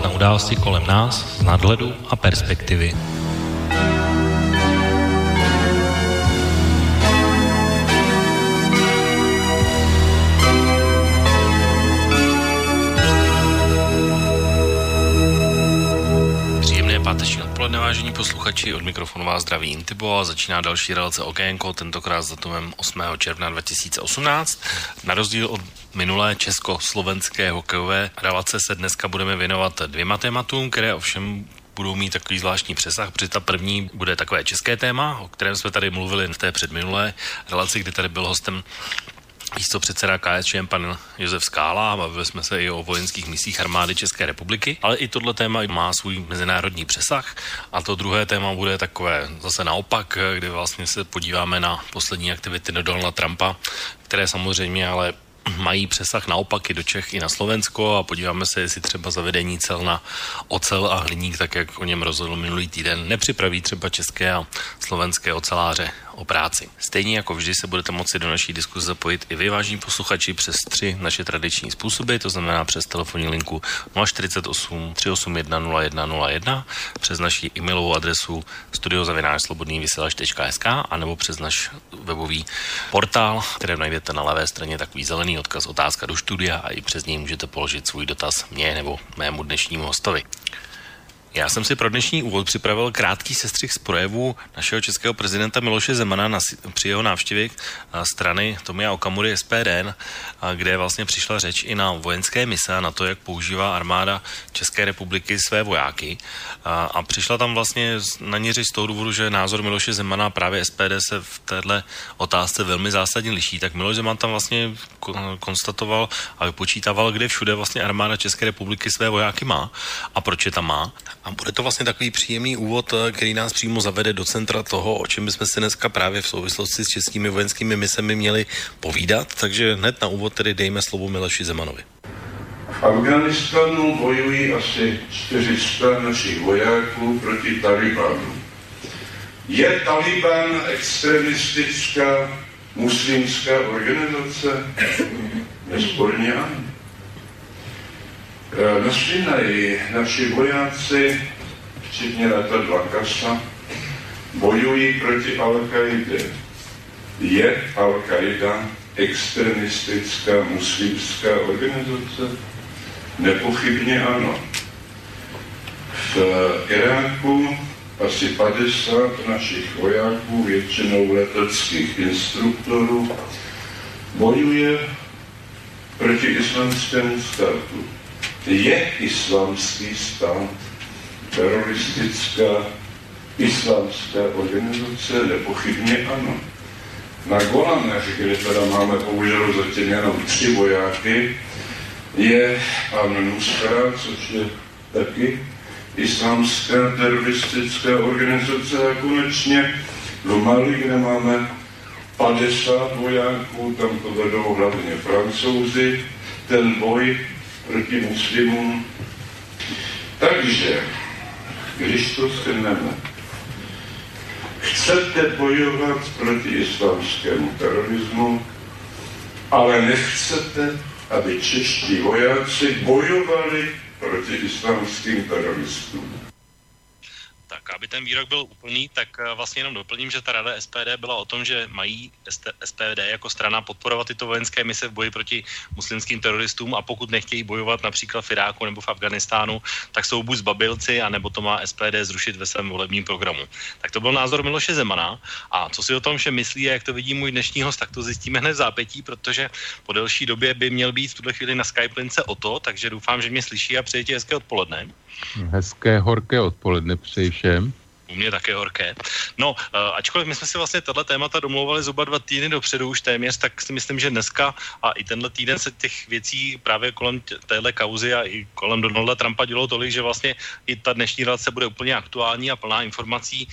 pohled na události kolem nás z nadhledu a perspektivy. páteční odpoledne, vážení posluchači, od mikrofonu vás zdraví Intibo a začíná další relace Okénko, tentokrát s datumem 8. června 2018. Na rozdíl od minulé česko-slovenské hokejové relace se dneska budeme věnovat dvěma tématům, které ovšem budou mít takový zvláštní přesah, protože ta první bude takové české téma, o kterém jsme tady mluvili v té předminulé relaci, kdy tady byl hostem místo předseda KSČM pan Josef Skála a bavili jsme se i o vojenských misích armády České republiky, ale i tohle téma má svůj mezinárodní přesah a to druhé téma bude takové zase naopak, kdy vlastně se podíváme na poslední aktivity Donalda Trumpa, které samozřejmě ale mají přesah naopak i do Čech, i na Slovensko a podíváme se, jestli třeba zavedení cel na ocel a hliník, tak jak o něm rozhodl minulý týden, nepřipraví třeba české a slovenské oceláře o práci. Stejně jako vždy se budete moci do naší diskuze zapojit i vy, vážní posluchači, přes tři naše tradiční způsoby, to znamená přes telefonní linku 048 381 0101, přes naši e-mailovou adresu studiozavinářslobodnývysílač.sk a nebo přes náš webový portál, které najdete na levé straně takový zelený odkaz otázka do studia a i přes něj můžete položit svůj dotaz mě nebo mému dnešnímu hostovi. Já jsem si pro dnešní úvod připravil krátký sestřih z projevu našeho českého prezidenta Miloše Zemana na, při jeho návštěvě strany Tomia Okamury SPD, kde vlastně přišla řeč i na vojenské mise a na to, jak používá armáda České republiky své vojáky. A, a přišla tam vlastně na ní řeč z toho důvodu, že názor Miloše Zemana právě SPD se v téhle otázce velmi zásadně liší. Tak Miloš Zeman tam vlastně konstatoval a vypočítával, kde všude vlastně armáda České republiky své vojáky má a proč je tam má. A bude to vlastně takový příjemný úvod, eh, který nás přímo zavede do centra toho, o čem bychom si dneska právě v souvislosti s českými vojenskými misemi měli povídat. Takže hned na úvod tedy dejme slovo Miloši Zemanovi. V Afganistanu bojují asi 400 našich vojáků proti Talibanu. Je Taliban extremistická muslimská organizace? Nesporně ano. Eh, na Sinaji naši vojáci, včetně letadla Kasa, bojují proti Al-Qaidě. Je Al-Qaida extremistická muslimská organizace? Nepochybně ano. V Iráku asi 50 našich vojáků, většinou leteckých instruktorů, bojuje proti islamskému státu je islamský stát teroristická islamská organizace? Nepochybně ano. Na Golanech, kde teda máme bohužel zatím jenom tři vojáky, je pan Nusra, což je taky islámská teroristická organizace a konečně do Mali, kde máme 50 vojáků, tam to vedou hlavně francouzi, ten boj proti muslimům. Takže, když to shrneme, chcete bojovat proti islámskému terorismu, ale nechcete, aby čeští vojáci bojovali proti islámským teroristům aby ten výrok byl úplný, tak eh, vlastně jenom doplním, že ta rada SPD byla o tom, že mají SPD jako strana podporovat tyto vojenské mise v boji proti muslimským teroristům a pokud nechtějí bojovat například v Iráku nebo v Afganistánu, tak jsou buď zbabilci, anebo to má SPD zrušit ve svém volebním programu. Tak to byl názor Miloše Zemana. A co si o tom vše myslí a jak to vidí můj dnešní host, tak to zjistíme hned v zápětí, protože po delší době by měl být v tuhle chvíli na Skype lince o to, takže doufám, že mě slyší a přeji hezké odpoledne. Hezké horké odpoledne přeji všem u mě také horké. No, uh, ačkoliv my jsme si vlastně tohle témata domlouvali zhruba dva týdny dopředu už téměř, tak si myslím, že dneska a i tenhle týden se těch věcí právě kolem téhle kauzy a i kolem Donalda Trumpa dělo tolik, že vlastně i ta dnešní relace bude úplně aktuální a plná informací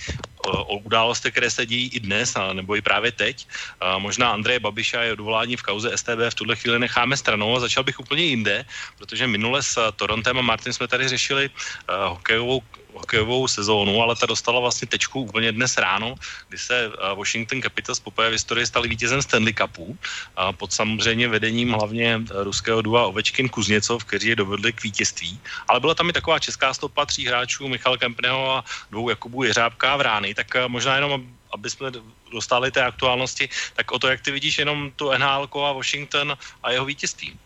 o, o událostech, které se dějí i dnes, a nebo i právě teď. Uh, možná Andreje Babiša je odvolání v kauze STB v tuhle chvíli necháme stranou a začal bych úplně jinde, protože minule s Torontem a Martin jsme tady řešili hokejovou hokejovou sezónu, ale ta dostala vlastně tečku úplně dnes ráno, kdy se Washington Capitals poprvé v historii stali vítězem Stanley Cupu a pod samozřejmě vedením hlavně ruského dua Ovečkin Kuzněcov, kteří je dovedli k vítězství. Ale byla tam i taková česká stopa tří hráčů, Michal Kempného a dvou Jakubů Jeřábka v rány, tak možná jenom aby jsme dostali té aktuálnosti, tak o to, jak ty vidíš jenom tu NHL a Washington a jeho vítězství.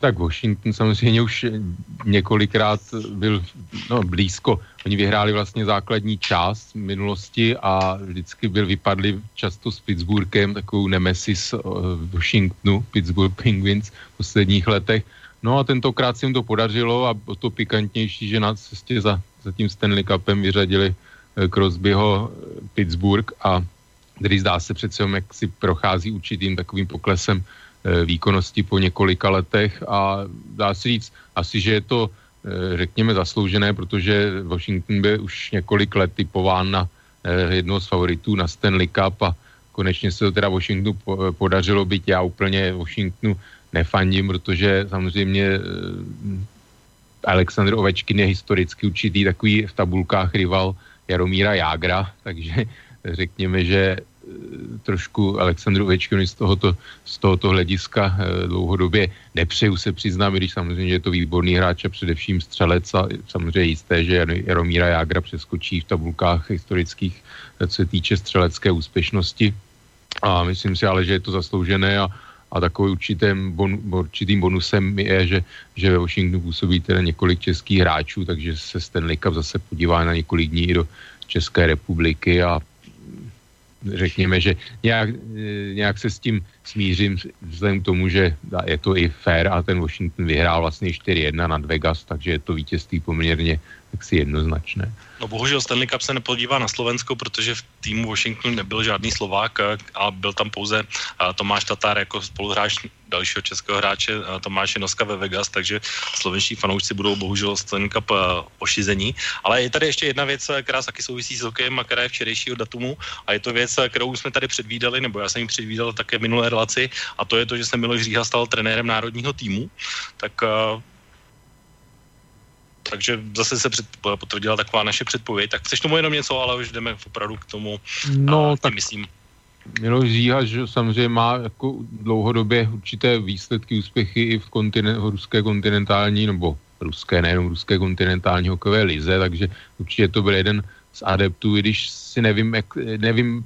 Tak Washington samozřejmě už několikrát byl no, blízko. Oni vyhráli vlastně základní část minulosti a vždycky byl vypadli často s Pittsburghem, takovou nemesis uh, Washingtonu, Pittsburgh Penguins v posledních letech. No a tentokrát se jim to podařilo a to pikantnější, že na cestě za, za tím Stanley Cupem vyřadili Eh, Crosbyho eh, Pittsburgh a který zdá se přece jak si prochází určitým takovým poklesem eh, výkonnosti po několika letech a dá se říct asi, že je to řekněme zasloužené, protože Washington byl už několik let typován na jednoho z favoritů na Stanley Cup a konečně se to teda Washingtonu podařilo, být já úplně Washingtonu nefandím, protože samozřejmě Aleksandr Ovečkin je historicky určitý takový v tabulkách rival Jaromíra Jágra, takže řekněme, že trošku Alexandru Ovečkinu z tohoto, z tohoto hlediska e, dlouhodobě nepřeju se přiznám, když samozřejmě je to výborný hráč a především střelec a samozřejmě jisté, že Jaromíra Jágra přeskočí v tabulkách historických, e, co se týče střelecké úspěšnosti. A myslím si ale, že je to zasloužené a a takový určitým, bon, určitým bonusem je, že, že ve Washingtonu působí teda několik českých hráčů, takže se Stanley Cup zase podívá na několik dní do České republiky a řekněme, že nějak, nějak se s tím smířím vzhledem k tomu, že je to i fair a ten Washington vyhrál vlastně 4-1 nad Vegas, takže je to vítězství poměrně jaksi jednoznačné. No bohužel Stanley Cup se nepodívá na Slovensko, protože v týmu Washington nebyl žádný Slovák a byl tam pouze Tomáš Tatár jako spoluhráč dalšího českého hráče Tomáše Noska ve Vegas, takže slovenští fanoušci budou bohužel Stanley Cup ošizení. Ale je tady ještě jedna věc, která taky souvisí s hokejem a která je včerejšího datumu a je to věc, kterou jsme tady předvídali, nebo já jsem ji předvídal také v minulé relaci a to je to, že se Miloš Říha stal trenérem národního týmu. Tak takže zase se před, potvrdila taková naše předpověď. Tak chceš tomu jenom něco, ale už jdeme opravdu k tomu. No, a, tak myslím. Miloš Zíha, že samozřejmě má jako dlouhodobě určité výsledky, úspěchy i v, kontinen, v ruské kontinentální, nebo ruské, nejenom ruské kontinentální hokejové lize, takže určitě to byl jeden z adeptů, i když si nevím, jak, nevím,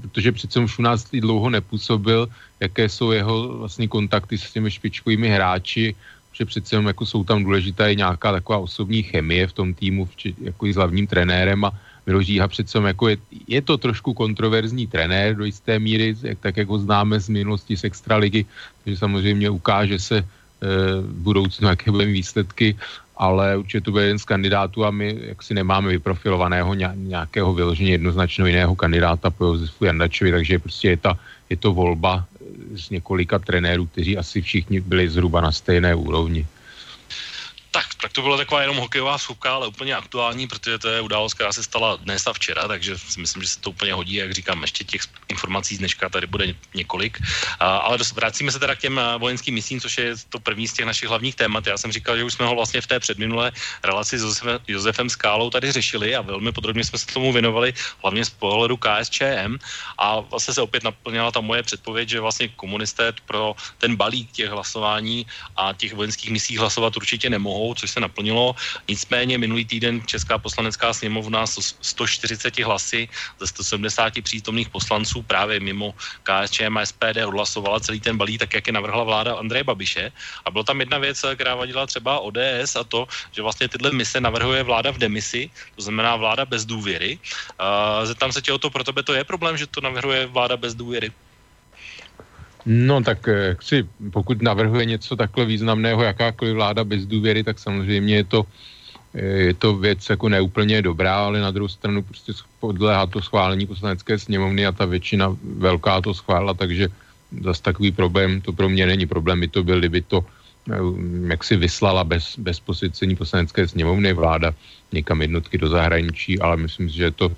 protože přece už u nás dlouho nepůsobil, jaké jsou jeho vlastně kontakty s těmi špičkovými hráči, že přece jenom jako jsou tam důležitá i nějaká taková osobní chemie v tom týmu, včet, jako i s hlavním trenérem a Miloš Žíha přece jako je, je to trošku kontroverzní trenér do jisté míry, jak, tak jak ho známe z minulosti z Extraligy, takže samozřejmě ukáže se e, v budoucnu, jaké budeme výsledky, ale určitě to bude jeden z kandidátů a my jaksi nemáme vyprofilovaného nějakého vyloženě jednoznačného jiného kandidáta po Josefu Jandačovi, takže prostě je, ta, je to volba z několika trenérů, kteří asi všichni byli zhruba na stejné úrovni. Tak, to byla taková jenom hokejová schůvka, ale úplně aktuální, protože to je událost, která se stala dnes a včera, takže si myslím, že se to úplně hodí, jak říkám, ještě těch informací z dneška tady bude několik. A, ale vracíme se teda k těm vojenským misím, což je to první z těch našich hlavních témat. Já jsem říkal, že už jsme ho vlastně v té předminulé relaci s Josefem, Josefem Skálou tady řešili a velmi podrobně jsme se tomu věnovali, hlavně z pohledu KSČM. A vlastně se opět naplnila ta moje předpověď, že vlastně komunisté pro ten balík těch hlasování a těch vojenských misí hlasovat určitě nemohou volbou, což se naplnilo. Nicméně minulý týden Česká poslanecká sněmovna 140 hlasy ze 170 přítomných poslanců právě mimo KSČM a SPD odhlasovala celý ten balí, tak jak je navrhla vláda Andreje Babiše. A byla tam jedna věc, která vadila třeba ODS a to, že vlastně tyhle mise navrhuje vláda v demisi, to znamená vláda bez důvěry. Zeptám se tě o to, pro tebe to je problém, že to navrhuje vláda bez důvěry? No tak eh, si, pokud navrhuje něco takhle významného, jakákoliv vláda bez důvěry, tak samozřejmě je to, eh, je to věc jako neúplně dobrá, ale na druhou stranu prostě podléhá to schválení poslanecké sněmovny a ta většina velká to schválila, takže zase takový problém, to pro mě není problém, by to byl, kdyby to eh, jak si vyslala bez, bez posvěcení poslanecké sněmovny vláda někam jednotky do zahraničí, ale myslím si, že je to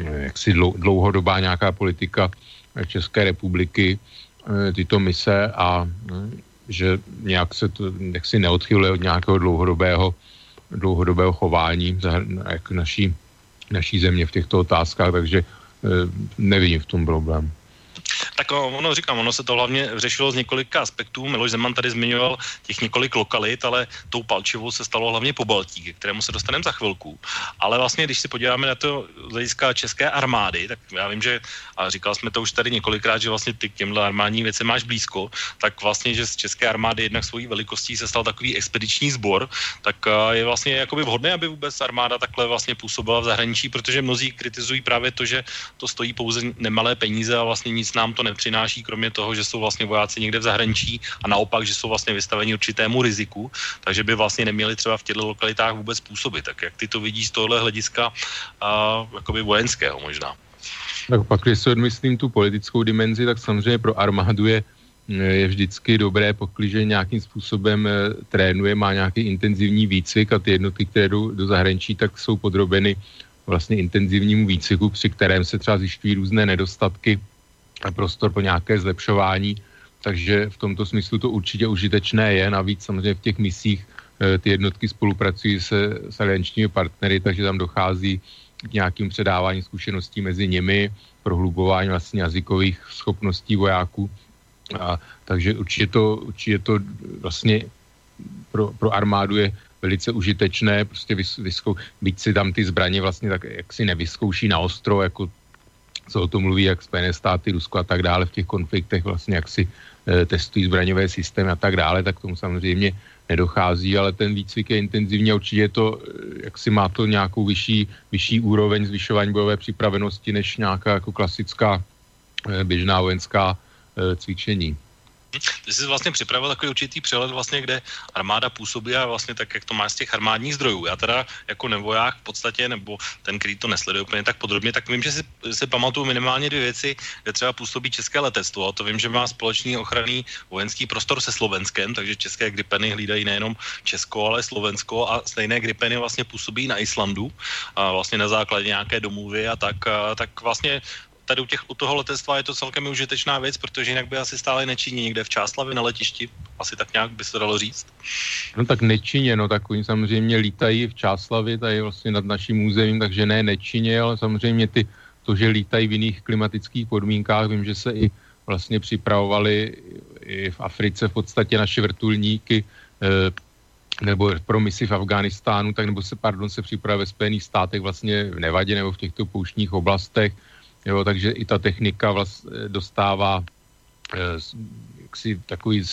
jaksi dlouhodobá nějaká politika České republiky eh, tyto mise a eh, že nějak se to jaksi neodchyluje od nějakého dlouhodobého dlouhodobého chování jako naší, naší země v těchto otázkách, takže nevidím v tom problém. Tak ono říkám, ono se to hlavně řešilo z několika aspektů. Miloš Zeman tady zmiňoval těch několik lokalit, ale tou palčivou se stalo hlavně po Baltí, ke kterému se dostaneme za chvilku. Ale vlastně, když si podíváme na to z hlediska české armády, tak já vím, že, a říkal jsme to už tady několikrát, že vlastně ty k těmhle armádním věcem máš blízko, tak vlastně, že z české armády jednak svojí velikostí se stal takový expediční sbor, tak je vlastně jakoby vhodné, aby vůbec armáda takhle vlastně působila v zahraničí, protože mnozí kritizují právě to, že to stojí pouze nemalé peníze a vlastně nic nám to nepřináší, kromě toho, že jsou vlastně vojáci někde v zahraničí a naopak, že jsou vlastně vystaveni určitému riziku, takže by vlastně neměli třeba v těchto lokalitách vůbec působit. Tak jak ty to vidíš z tohle hlediska a, jakoby vojenského možná? Tak pak, když si odmyslím tu politickou dimenzi, tak samozřejmě pro armádu je, je vždycky dobré, pokliže nějakým způsobem e, trénuje, má nějaký intenzivní výcvik a ty jednotky, které jdou do zahraničí, tak jsou podrobeny vlastně intenzivnímu výcviku, při kterém se třeba zjišťují různé nedostatky prostor pro nějaké zlepšování, takže v tomto smyslu to určitě užitečné je. Navíc samozřejmě v těch misích eh, ty jednotky spolupracují se s aliančními partnery, takže tam dochází k nějakým předávání zkušeností mezi nimi, prohlubování vlastně jazykových schopností vojáků. A, takže určitě to, určitě to vlastně pro, pro armádu je velice užitečné, prostě vys, vyskou, byť si tam ty zbraně vlastně tak jak si nevyzkouší na ostro, jako co o tom mluví, jak Spojené státy, Rusko a tak dále v těch konfliktech vlastně, jak si e, testují zbraňové systémy a tak dále, tak tomu samozřejmě nedochází, ale ten výcvik je intenzivní a určitě je to, eh, jak si má to nějakou vyšší, vyšší úroveň zvyšování bojové připravenosti než nějaká jako klasická e, běžná vojenská e, cvičení. Ty jsi vlastně připravil takový určitý přehled, vlastně, kde armáda působí a vlastně tak, jak to má z těch armádních zdrojů. Já teda jako nevoják v podstatě, nebo ten, který to nesleduje úplně tak podrobně, tak vím, že si, si pamatuju minimálně dvě věci, kde třeba působí české letectvo. A to vím, že má společný ochranný vojenský prostor se Slovenskem, takže české gripeny hlídají nejenom Česko, ale Slovensko a stejné gripeny vlastně působí na Islandu a vlastně na základě nějaké domluvy a tak, a tak vlastně tady u, těch, u toho letectva je to celkem užitečná věc, protože jinak by asi stále nečiní někde v Čáslavě na letišti. Asi tak nějak by se dalo říct. No tak nečině, no tak oni samozřejmě lítají v Čáslavě, tady vlastně nad naším územím, takže ne nečině, ale samozřejmě ty, to, že lítají v jiných klimatických podmínkách, vím, že se i vlastně připravovali i v Africe v podstatě naše vrtulníky, eh, nebo pro misi v Afghánistánu, tak nebo se, pardon, se připravuje ve Spojených státech vlastně v Nevadě nebo v těchto pouštních oblastech, Jo, takže i ta technika vlast, eh, dostává eh, si takový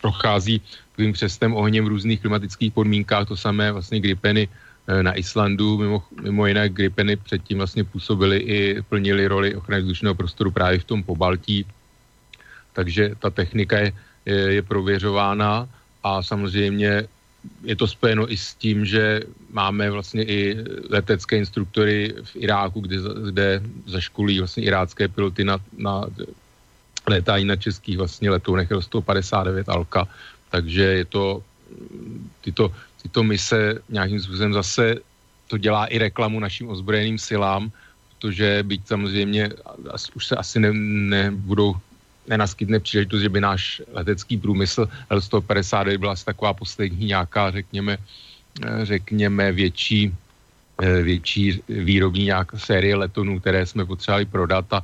prochází takovým přestem ohněm v různých klimatických podmínkách, to samé vlastně Gripeny eh, na Islandu, mimo, mimo jiné Gripeny předtím vlastně působily i plnili roli ochrany vzdušného prostoru právě v tom pobaltí, takže ta technika je, je, je prověřována a samozřejmě je to spojeno i s tím, že máme vlastně i letecké instruktory v Iráku, kde, kde zaškolí vlastně irácké piloty na, na letání na českých vlastně letounech 159 Alka, takže je to tyto, tyto mise nějakým způsobem zase to dělá i reklamu našim ozbrojeným silám, protože byť samozřejmě už se asi ne, nebudou nenaskytne příležitost, že by náš letecký průmysl L-159 byla taková poslední nějaká, řekněme, eh, řekněme větší, eh, větší výrobní nějaká série letonů, které jsme potřebovali prodat, a,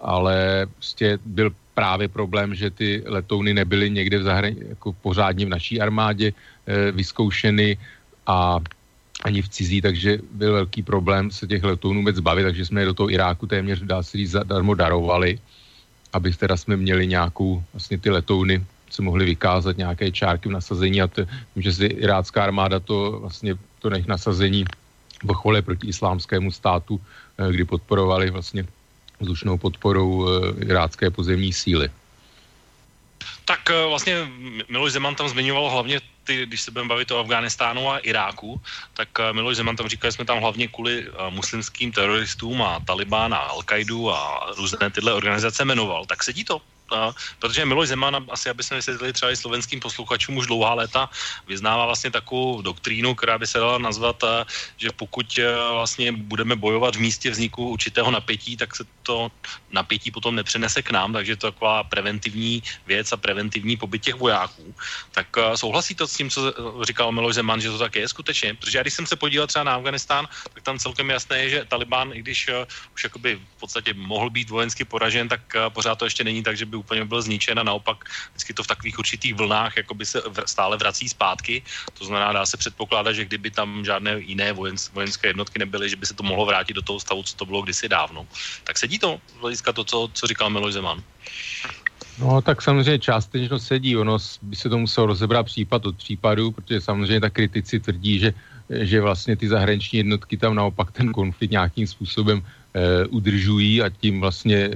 ale prostě byl právě problém, že ty letouny nebyly někde v zahrani, jako pořádně v naší armádě e, vyzkoušeny a ani v cizí, takže byl velký problém se těch letounů vůbec zbavit, takže jsme je do toho Iráku téměř, dá se říct, zadarmo darovali aby teda jsme měli nějakou, vlastně ty letouny, se mohli vykázat nějaké čárky v nasazení a to, že si irácká armáda to vlastně to nech nasazení pochvale proti islámskému státu, eh, kdy podporovali vlastně vzdušnou podporou eh, irácké pozemní síly. Tak eh, vlastně Miloš Zeman tam zmiňoval hlavně ty, když se budeme bavit o Afghánistánu a Iráku, tak uh, Miloš Zeman tam říkal, že jsme tam hlavně kvůli uh, muslimským teroristům a Talibán a Al-Qaidu a různé tyhle organizace jmenoval. Tak sedí to? A, protože Miloš Zeman, asi aby jsme vysvětlili třeba i slovenským posluchačům, už dlouhá léta vyznává vlastně takovou doktrínu, která by se dala nazvat, a, že pokud a, vlastně budeme bojovat v místě vzniku určitého napětí, tak se to napětí potom nepřenese k nám, takže to je taková preventivní věc a preventivní pobyt těch vojáků. Tak a, souhlasí to s tím, co říkal Miloš Zeman, že to tak je skutečně? Protože já když jsem se podíval třeba na Afganistán, tak tam celkem jasné je, že Taliban, i když a, už jakoby v podstatě mohl být vojensky poražen, tak a, pořád to ještě není tak, že by úplně byl zničen a naopak vždycky to v takových určitých vlnách jakoby se stále vrací zpátky. To znamená, dá se předpokládat, že kdyby tam žádné jiné vojenské jednotky nebyly, že by se to mohlo vrátit do toho stavu, co to bylo kdysi dávno. Tak sedí to z hlediska to, co, co říkal Miloš Zeman. No tak samozřejmě částečně sedí, ono by se to muselo rozebrat případ od případu, protože samozřejmě ta kritici tvrdí, že, že vlastně ty zahraniční jednotky tam naopak ten konflikt nějakým způsobem e, udržují a tím vlastně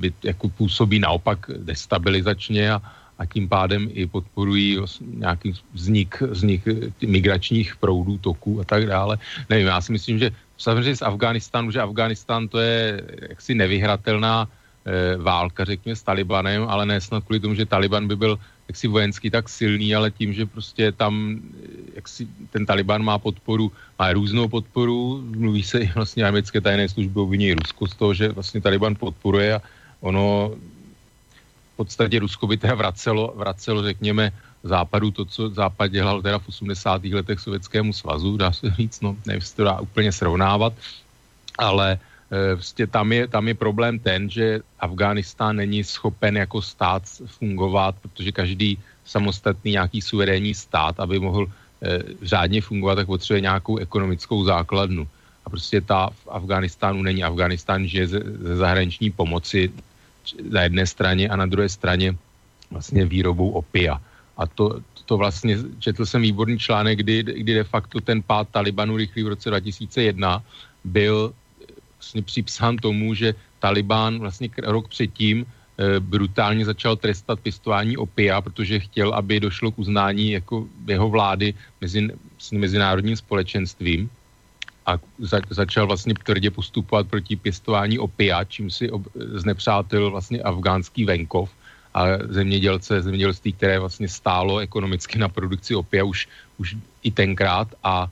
by, jako působí naopak destabilizačně a, a tím pádem i podporují vlastně nějaký vznik, vznik migračních proudů, toků a tak dále. Nevím, já si myslím, že samozřejmě z Afganistánu, že Afganistán to je jaksi nevyhratelná e, válka, řekněme, s Talibanem, ale ne snad kvůli tomu, že Taliban by byl jaksi vojenský tak silný, ale tím, že prostě tam jaksi ten Taliban má podporu, má různou podporu, mluví se i vlastně americké tajné služby obviní Rusko z toho, že vlastně Taliban podporuje a ono v podstatě Rusko by teda vracelo, vracelo řekněme, západu to, co západ dělal teda v 80. letech Sovětskému svazu, dá se říct, no, nevím, to dá úplně srovnávat, ale Vlastně tam je, tam je problém ten, že Afghánistán není schopen jako stát fungovat, protože každý samostatný nějaký suverénní stát, aby mohl e, řádně fungovat, tak potřebuje nějakou ekonomickou základnu. A prostě ta v Afghánistánu není. Afghánistán žije ze, ze zahraniční pomoci na jedné straně a na druhé straně vlastně výrobou opia. A to, to vlastně, četl jsem výborný článek, kdy, kdy de facto ten pád Talibanu rychlý v roce 2001 byl vlastně připsán tomu, že Taliban vlastně rok předtím e, brutálně začal trestat pěstování opia, protože chtěl, aby došlo k uznání jako jeho vlády mezi, s mezinárodním společenstvím. A za, začal vlastně tvrdě postupovat proti pěstování opia, čím si ob, znepřátel vlastně afgánský venkov a zemědělce, zemědělství, které vlastně stálo ekonomicky na produkci opia už, už i tenkrát. A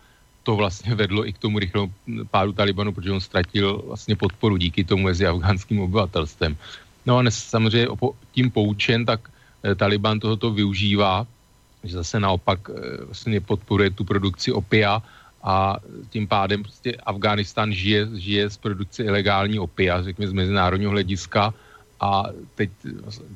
to vlastně vedlo i k tomu rychlému pádu Talibanu, protože on ztratil vlastně podporu díky tomu mezi afgánským obyvatelstvem. No a samozřejmě tím poučen, tak eh, Taliban tohoto využívá, že zase naopak eh, vlastně podporuje tu produkci opia a tím pádem prostě Afghánistán žije, žije z produkce ilegální opia, řekněme z mezinárodního hlediska a teď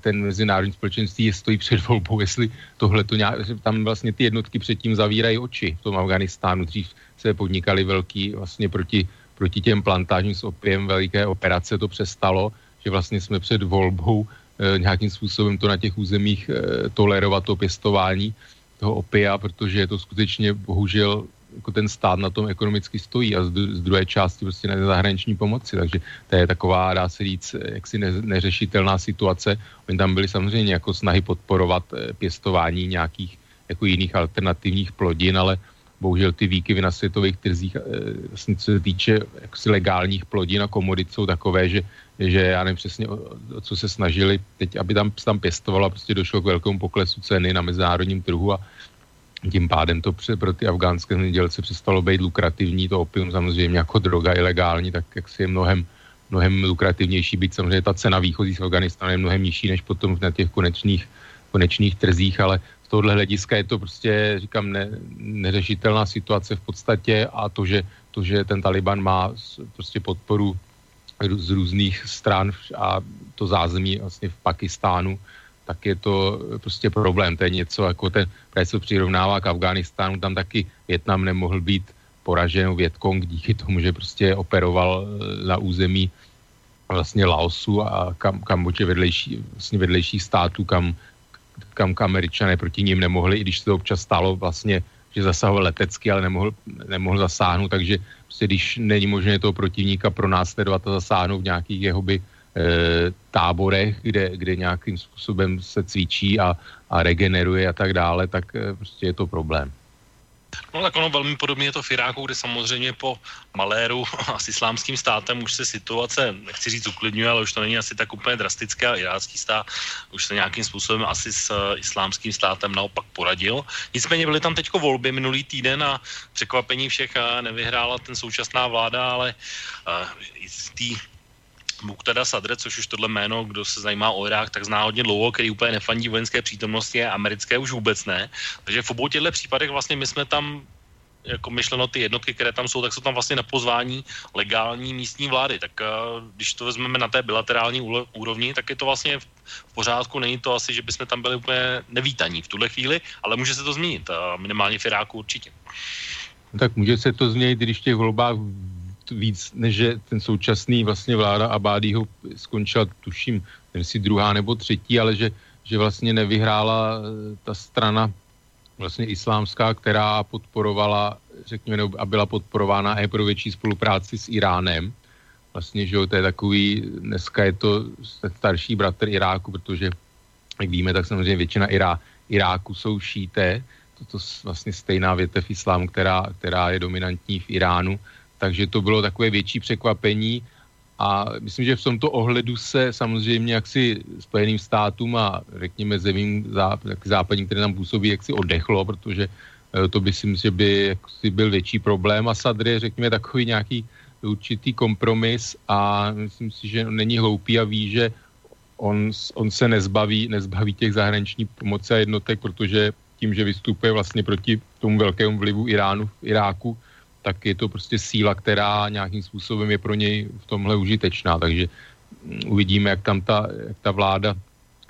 ten mezinárodní společenství stojí před volbou, jestli tohle to nějak, tam vlastně ty jednotky předtím zavírají oči v tom Afganistánu. Dřív se podnikali velký vlastně proti, proti těm plantážím s opiem veliké operace, to přestalo, že vlastně jsme před volbou e, nějakým způsobem to na těch územích e, tolerovat to pěstování toho opia, protože je to skutečně bohužel jako ten stát na tom ekonomicky stojí a z, z druhé části prostě na zahraniční pomoci, takže to je taková, dá se říct, jaksi ne, neřešitelná situace. Oni tam byli samozřejmě jako snahy podporovat eh, pěstování nějakých jako jiných alternativních plodin, ale bohužel ty výkyvy na světových trzích, eh, vlastně co se týče jaksi legálních plodin a komodit, jsou takové, že, že já nevím přesně, o, o co se snažili teď, aby tam, tam pěstovalo, prostě došlo k velkému poklesu ceny na mezinárodním trhu a tím pádem to pro ty afgánské zemědělce přestalo být lukrativní, to opium samozřejmě jako droga ilegální, tak jak si je mnohem, mnohem lukrativnější, být samozřejmě ta cena výchozí z Afganistánu je mnohem nižší než potom na těch konečných, konečných trzích, ale z tohohle hlediska je to prostě, říkám, ne, neřešitelná situace v podstatě a to, že, to, že ten Taliban má prostě podporu z různých stran a to zázemí vlastně v Pakistánu, tak je to prostě problém. To je něco jako ten, které se přirovnává k Afganistánu, tam taky Větnam nemohl být poražen Větkong díky tomu, že prostě operoval eh, na území vlastně Laosu a kam, Kambodže vedlejší, vlastně vedlejších států, kam, kam američané proti ním nemohli, i když se to občas stalo vlastně, že zasahoval letecky, ale nemohl, nemohl zasáhnout, takže prostě když není možné toho protivníka pronásledovat a zasáhnout v nějakých jeho by táborech, kde, kde nějakým způsobem se cvičí a, a regeneruje a tak dále, tak e, prostě je to problém. No tak ono velmi podobně je to v Iráku, kde samozřejmě po Maléru a s islámským státem už se situace, nechci říct uklidňuje, ale už to není asi tak úplně drastické a irácký stát už se nějakým způsobem asi s uh, islámským státem naopak poradil. Nicméně byly tam teďko volby minulý týden a překvapení všech nevyhrála ten současná vláda, ale z té Muqtada Sadr, což už tohle jméno, kdo se zajímá o Irák, tak zná hodně dlouho, který úplně nefandí vojenské přítomnosti a americké už vůbec ne. Takže v obou těchto případech vlastně my jsme tam jako myšleno ty jednotky, které tam jsou, tak jsou tam vlastně na pozvání legální místní vlády. Tak uh, když to vezmeme na té bilaterální úrovni, tak je to vlastně v, pořádku. Není to asi, že bychom tam byli úplně nevítaní v tuhle chvíli, ale může se to změnit. Uh, minimálně v Iráku určitě. Tak může se to změnit, když v těch volbách víc, než že ten současný vlastně vláda Abádího skončila, tuším, nevím si druhá nebo třetí, ale že, že vlastně nevyhrála eh, ta strana vlastně islámská, která podporovala, řekněme, a byla podporována i pro větší spolupráci s Iránem. Vlastně, že jo, to je takový, dneska je to starší bratr Iráku, protože, jak víme, tak samozřejmě většina Irá, Iráku jsou šíté, toto vlastně stejná větev islámu, která, která je dominantní v Iránu, takže to bylo takové větší překvapení a myslím, že v tomto ohledu se samozřejmě jaksi Spojeným státům a řekněme zemím západním, které nám působí, jak si oddechlo, protože eh, to by si myslím, že by jaksi byl větší problém. A Sadr je řekněme takový nějaký určitý kompromis a myslím si, že není hloupý a ví, že on, on se nezbaví, nezbaví těch zahraniční pomoci a jednotek, protože tím, že vystupuje vlastně proti tomu velkému vlivu Iránu v Iráku, tak je to prostě síla, která nějakým způsobem je pro něj v tomhle užitečná. Takže mm, uvidíme, jak tam ta, jak ta vláda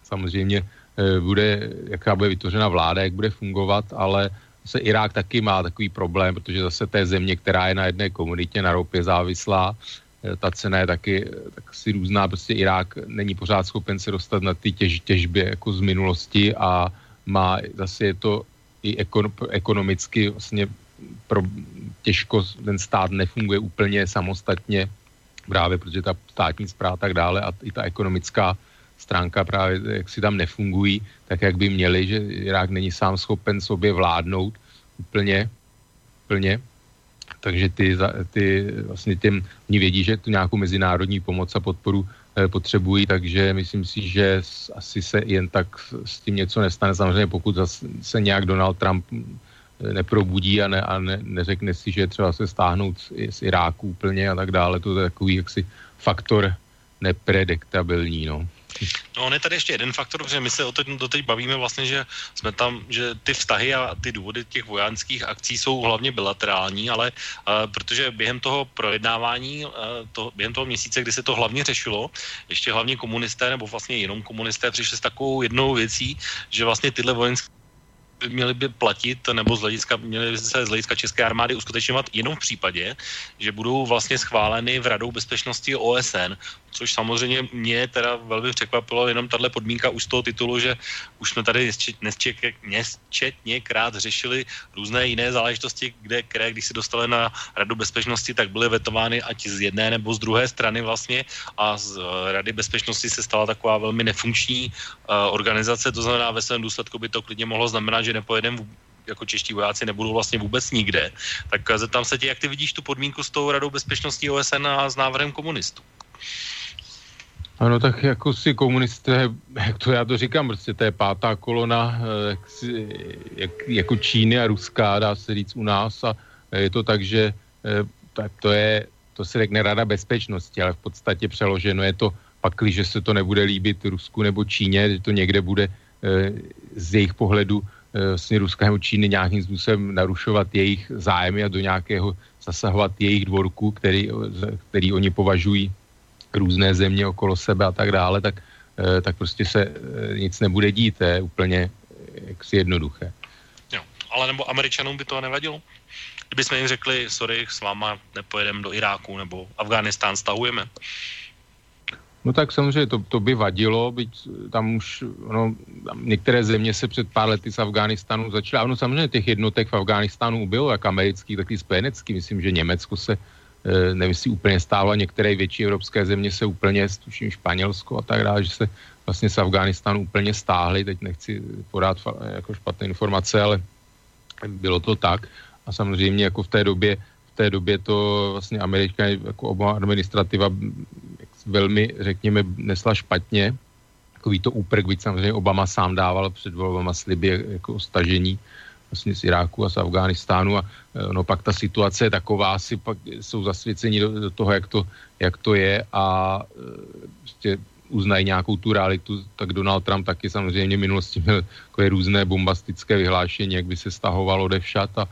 samozřejmě eh, bude, jaká bude vytvořena vláda, jak bude fungovat, ale se Irák taky má takový problém, protože zase té země, která je na jedné komunitě, na ropě závislá, eh, ta cena je taky tak si různá, prostě Irák není pořád schopen se dostat na ty těž, těžby jako z minulosti a má, zase je to i ekonomicky vlastně pro, těžko ten stát nefunguje úplně samostatně, právě protože ta státní zpráva tak dále a i ta ekonomická stránka právě, jak si tam nefungují, tak jak by měli, že Irák není sám schopen sobě vládnout úplně, úplně. Takže ty, ty vlastně tím, oni vědí, že tu nějakou mezinárodní pomoc a podporu eh, potřebují, takže myslím si, že asi se jen tak s tím něco nestane. Samozřejmě pokud se nějak Donald Trump neprobudí a, ne, a ne, neřekne si, že třeba se stáhnout z, z Iráku úplně a tak dále. To je takový jaksi faktor neprediktabilní. No. No, on je tady ještě jeden faktor, že my se o tom doteď bavíme vlastně, že jsme tam, že ty vztahy a ty důvody těch vojenských akcí jsou hlavně bilaterální, ale uh, protože během toho projednávání, uh, to, během toho měsíce, kdy se to hlavně řešilo, ještě hlavně komunisté, nebo vlastně jenom komunisté přišli s takovou jednou věcí, že vlastně tyhle vojenské měly by platit, nebo z hlediska, měly by se z hlediska České armády uskutečňovat jenom v případě, že budou vlastně schváleny v Radou bezpečnosti OSN, což samozřejmě mě teda velmi překvapilo, jenom tahle podmínka už z toho titulu, že už jsme tady nesčetněkrát řešili různé jiné záležitosti, kde, které když se dostaly na Radu bezpečnosti, tak byly vetovány ať z jedné nebo z druhé strany vlastně. A z eh, Rady bezpečnosti se stala taková velmi nefunkční uh, organizace, to znamená ve svém důsledku by to klidně mohlo znamenat, že nepojedeme jako čeští vojáci nebudou vlastně vůbec nikde. Tak zeptám se tě, jak ty vidíš tu podmínku s tou radou bezpečnosti OSN a s návrhem komunistů? Ano, tak jako si komunisté, jak to já to říkám, prostě to je pátá kolona eh, jak si, jak, jako Číny a Ruská, dá se říct u nás a je to tak, že eh, tak to je, to se řekne Rada bezpečnosti, ale v podstatě přeloženo je to pakli, že se to nebude líbit Rusku nebo Číně, že to někde bude eh, z jejich pohledu vlastně Ruska nebo Číny nějakým způsobem narušovat jejich zájmy a do nějakého zasahovat jejich dvorku, který, který oni považují různé země okolo sebe a tak dále, tak, eh, tak prostě se eh, nic nebude dít, to je úplně eh, jaksi jednoduché. Jo, ale nebo američanům by to nevadilo? Kdyby jsme jim řekli, sorry, s váma nepojedeme do Iráku nebo Afghánistán stahujeme? No tak samozřejmě to, to by vadilo, byť tam už no, některé země se před pár lety z Afghánistánu začaly. Ano, samozřejmě těch jednotek v Afghánistánu bylo, jak americký, tak i spojenecký. Myslím, že Německo se Eh, nevím, jestli úplně stálo, některé větší evropské země se úplně, tuším Španělsko a tak dále, že se vlastně z Afghánistánu úplně stáhly, teď nechci podat jako špatné informace, ale bylo to tak. a samozřejmě jako v té době v té době to vlastně Amerika jako oba administrativa velmi, řekněme, nesla špatně. Takový to úprk, byť samozřejmě Obama sám dával před volbama sliby jako o stažení vlastně z Iráku a z Afghánistánu a e, no pak ta situace je taková, asi pak jsou zasvěceni do, do toho, jak to, jak to je a prostě uznají nějakou tu realitu, tak Donald Trump taky samozřejmě v minulosti měl takové různé bombastické vyhlášení, jak by se stahoval odevšat a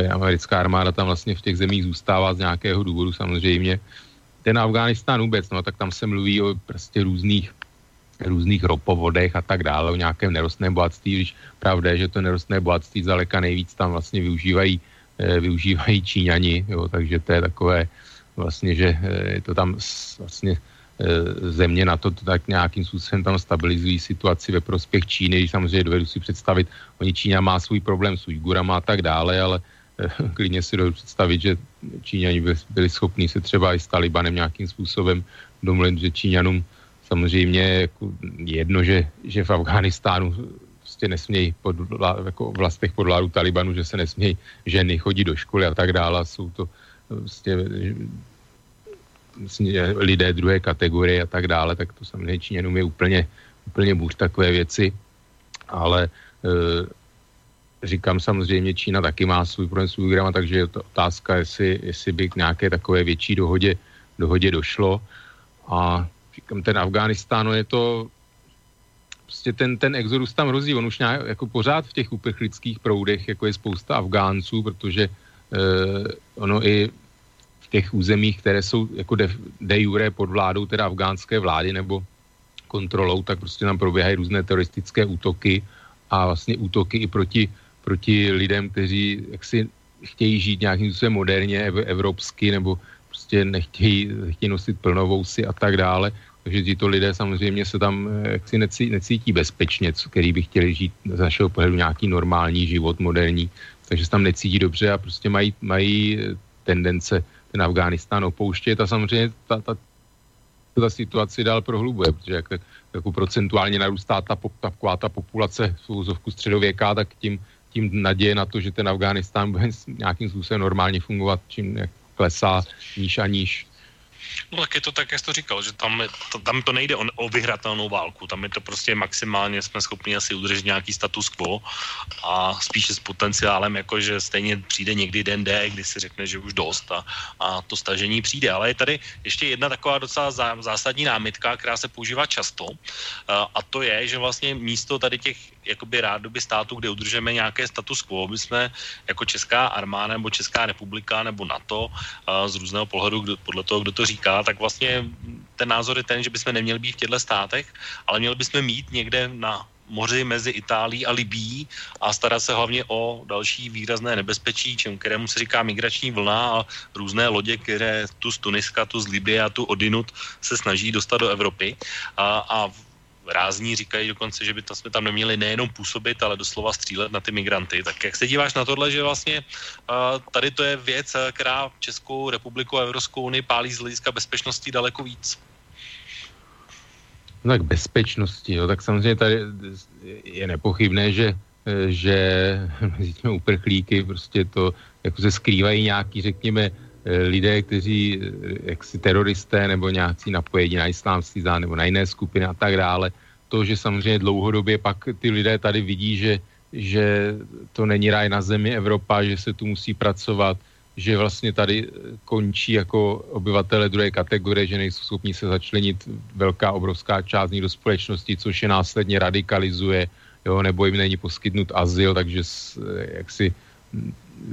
e, americká armáda tam vlastně v těch zemích zůstává z nějakého důvodu samozřejmě. Ten Afghánistán vůbec, no tak tam se mluví o prostě různých různých ropovodech a tak dále, o nějakém nerostném bohatství, když pravda je, že to nerostné bohatství zdaleka nejvíc tam vlastně využívají, e, využívají Číňani, jo, takže to je takové vlastně, že e, je to tam vlastně Eh, země na to tak nějakým způsobem tam stabilizují situaci ve prospěch Číny, samozřejmě dovedu si představit, oni Čína má svůj problém s Ujgurama a tak dále, ale eh, klidně si dovedu představit, že Číňani byli schopni se třeba i s Talibanem nějakým způsobem domluvit, že Číňanům samozřejmě jako jedno, že, že v Afghánistánu prostě nesmějí pod, jako vlastech pod vládu Talibanu, že se nesmějí ženy chodit do školy a tak dále. Jsou to prostě lidé druhé kategorie a tak dále, tak to samozřejmě Číňanům je úplně, úplně bůř takové věci, ale e, říkám samozřejmě, Čína taky má svůj problém, svůj grama, takže je to otázka, jestli, jestli by k nějaké takové větší dohodě, dohodě došlo. A říkám, ten Afghánistán, no je to prostě ten, ten exodus tam hrozí, on už nějak, jako pořád v těch uprchlických proudech, jako je spousta Afgánců, protože e, ono i těch územích, které jsou jako de, de jure pod vládou teda afgánské vlády nebo kontrolou, tak prostě tam probíhají různé teroristické útoky a vlastně útoky i proti, proti lidem, kteří jaksi chtějí žít nějakým způsobem moderně, ev, evropsky, nebo prostě nechtějí, nechtějí nosit plnovousy a tak dále. Takže tyto lidé samozřejmě se tam eh, jaksi necítí, necítí bezpečně, který by chtěli žít z našeho pohledu nějaký normální život, moderní, takže se tam necítí dobře a prostě mají, mají tendence ten Afghánistán opouštět a samozřejmě ta, ta, ta situaci dál prohlubuje, protože jak jako procentuálně narůstá ta, taková ta populace v úzovku středověká, tak tím, tím naděje na to, že ten Afghánistán bude nějakým způsobem normálně fungovat, čím klesá níž a níž. No tak je to tak, jak jsi to říkal, že tam, to, tam to nejde o, o vyhratelnou válku, tam je to prostě maximálně jsme schopni asi udržet nějaký status quo a spíše s potenciálem, jako že stejně přijde někdy den D, kdy si řekne, že už dost a, a to stažení přijde. Ale je tady ještě jedna taková docela zá, zásadní námitka, která se používá často a to je, že vlastně místo tady těch jakoby rádoby států, kde udržeme nějaké status quo, my jsme jako Česká armáda nebo Česká republika nebo NATO a, z různého pohledu, kdo, podle toho, kdo to říká, tak vlastně ten názor je ten, že bychom neměli být v těchto státech, ale měli bychom mít někde na moři mezi Itálií a Libí a starat se hlavně o další výrazné nebezpečí, čem, kterému se říká migrační vlna a různé lodě, které tu z Tuniska, tu z Libie a tu odinut se snaží dostat do Evropy. A, a rázní říkají dokonce, že by to jsme tam neměli nejenom působit, ale doslova střílet na ty migranty. Tak jak se díváš na tohle, že vlastně uh, tady to je věc, která Českou republiku a Evropskou unii pálí z hlediska bezpečnosti daleko víc? No tak bezpečnosti, jo, tak samozřejmě tady je nepochybné, že že mezi těmi uprchlíky prostě to jako se skrývají nějaký, řekněme, lidé, kteří jaksi teroristé nebo nějací napojení na islámský zán nebo na jiné skupiny a tak dále. To, že samozřejmě dlouhodobě pak ty lidé tady vidí, že, že to není ráj na zemi Evropa, že se tu musí pracovat, že vlastně tady končí jako obyvatele druhé kategorie, že nejsou schopni se začlenit velká, obrovská část do společnosti, což je následně radikalizuje, jo, nebo jim není poskytnut azyl, takže jak si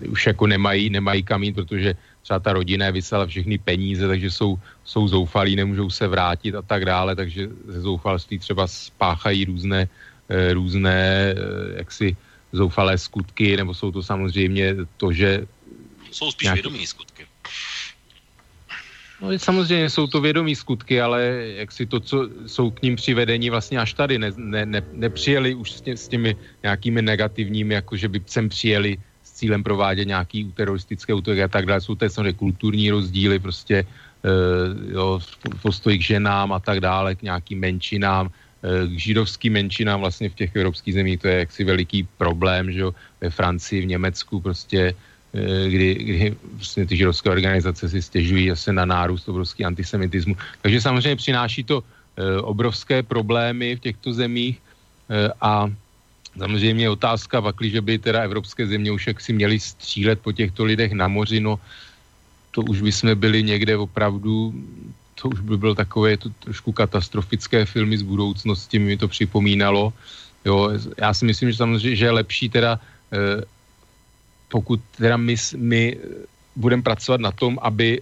už jako nemají, nemají kam jít, protože třeba ta rodina je vysela všechny peníze, takže jsou, jsou zoufalí, nemůžou se vrátit a tak dále, takže ze zoufalství třeba spáchají různé, eh, různé eh, jaksi zoufalé skutky, nebo jsou to samozřejmě to, že... Jsou spíš nějaký... vědomí skutky. No, samozřejmě jsou to vědomí skutky, ale jak si to, co jsou k ním přivedení vlastně až tady, ne, ne, ne, nepřijeli už s, tě, s těmi nějakými negativními, jako že by sem přijeli cílem provádět nějaký teroristické útoky a tak dále. Jsou to samozřejmě kulturní rozdíly, prostě uh, jo, postoj k ženám a tak dále, k nějakým menšinám, uh, k židovským menšinám vlastně v těch evropských zemích, to je jaksi veliký problém, že jo, ve Francii, v Německu prostě, kdy, kdy vlastně ty židovské organizace si stěžují asi na nárůst obrovský antisemitismu. Takže samozřejmě přináší to obrovské problémy v těchto zemích a Samozřejmě je otázka, vakli, že by teda evropské země už jak si měli střílet po těchto lidech na moři, no to už by jsme byli někde opravdu, to už by byl takové to trošku katastrofické filmy z budoucnosti, mi to připomínalo. Jo, já si myslím, že samozřejmě, že je lepší teda, eh, pokud teda my, my budeme pracovat na tom, aby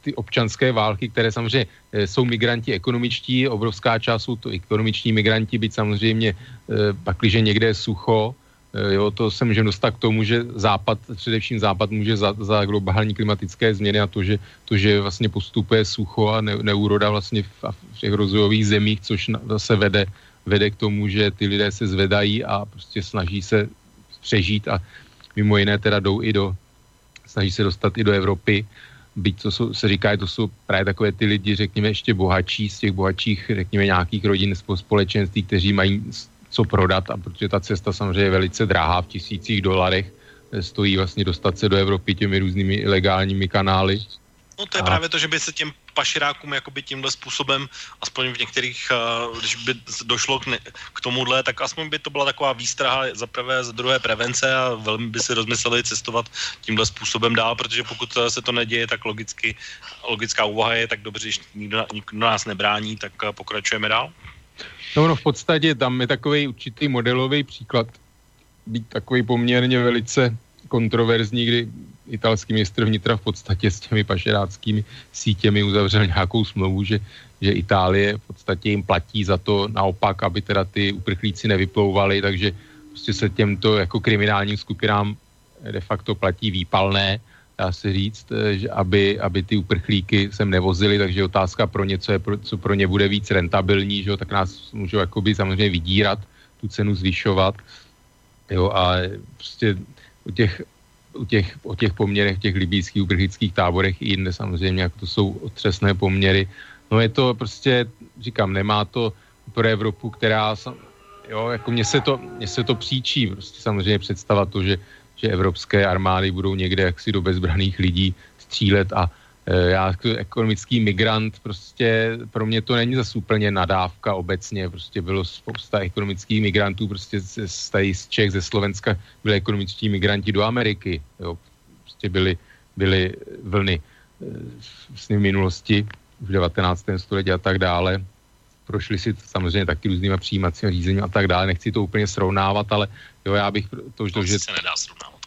ty občanské války, které samozřejmě eh, jsou migranti ekonomičtí, obrovská část jsou to ekonomiční migranti, byť samozřejmě eh, pakliže někde je sucho, eh, jo, to se můžeme dostat k tomu, že Západ, především Západ může za, za globální klimatické změny a to, že, to, že vlastně postupuje sucho a ne, neúroda vlastně v, v těch rozvojových zemích, což zase vede, vede k tomu, že ty lidé se zvedají a prostě snaží se přežít a mimo jiné teda jdou i do, snaží se dostat i do Evropy byť to jsou, se říká, že to jsou právě takové ty lidi, řekněme, ještě bohatší, z těch bohatších, řekněme, nějakých rodin společenství, kteří mají co prodat, a protože ta cesta samozřejmě je velice drahá v tisících dolarech, stojí vlastně dostat se do Evropy těmi různými ilegálními kanály. No to je a... právě to, že by se těm paširákům jakoby tímhle způsobem, aspoň v některých, eh, když by došlo k, ne, k tomuhle, tak aspoň by to byla taková výstraha za prvé, za druhé prevence a velmi by si rozmysleli cestovat tímhle způsobem dál, protože pokud eh, se to neděje, tak logicky, logická úvaha je tak dobře, když nikdo, nikdo nás nebrání, tak eh, pokračujeme dál. No, no v podstatě tam je takový určitý modelový příklad, být takový poměrně velice kontroverzní, kdy italský ministr vnitra v podstatě s těmi pašeráckými sítěmi uzavřel nějakou smlouvu, že, že Itálie v podstatě jim platí za to naopak, aby teda ty uprchlíci nevyplouvali, takže prostě se těmto jako kriminálním skupinám de facto platí výpalné, dá se říct, eh, že aby, aby ty uprchlíky sem nevozili, takže otázka pro něco je, pro, co pro ně bude víc rentabilní, že jo, tak nás můžou jakoby samozřejmě vydírat, tu cenu zvyšovat. Jo, a prostě u těch u těch, o těch poměrech těch libýských uprchlických táborech i jinde samozřejmě, jak to jsou otřesné poměry. No je to prostě, říkám, nemá to pro Evropu, která, jo, jako mně se to, mně se to příčí, prostě samozřejmě představa to, že, že evropské armády budou někde jaksi do bezbraných lidí střílet a já jako ekonomický migrant, prostě pro mě to není zase úplně nadávka obecně, prostě bylo spousta ekonomických migrantů, prostě z, z, Čech, ze Slovenska byli ekonomičtí migranti do Ameriky, jo, prostě byly, byly vlny vlastně v minulosti, v 19. století a tak dále, prošli si samozřejmě taky různýma přijímacími řízením a tak dále, nechci to úplně srovnávat, ale jo, já bych to, to že... se nedá srovnávat.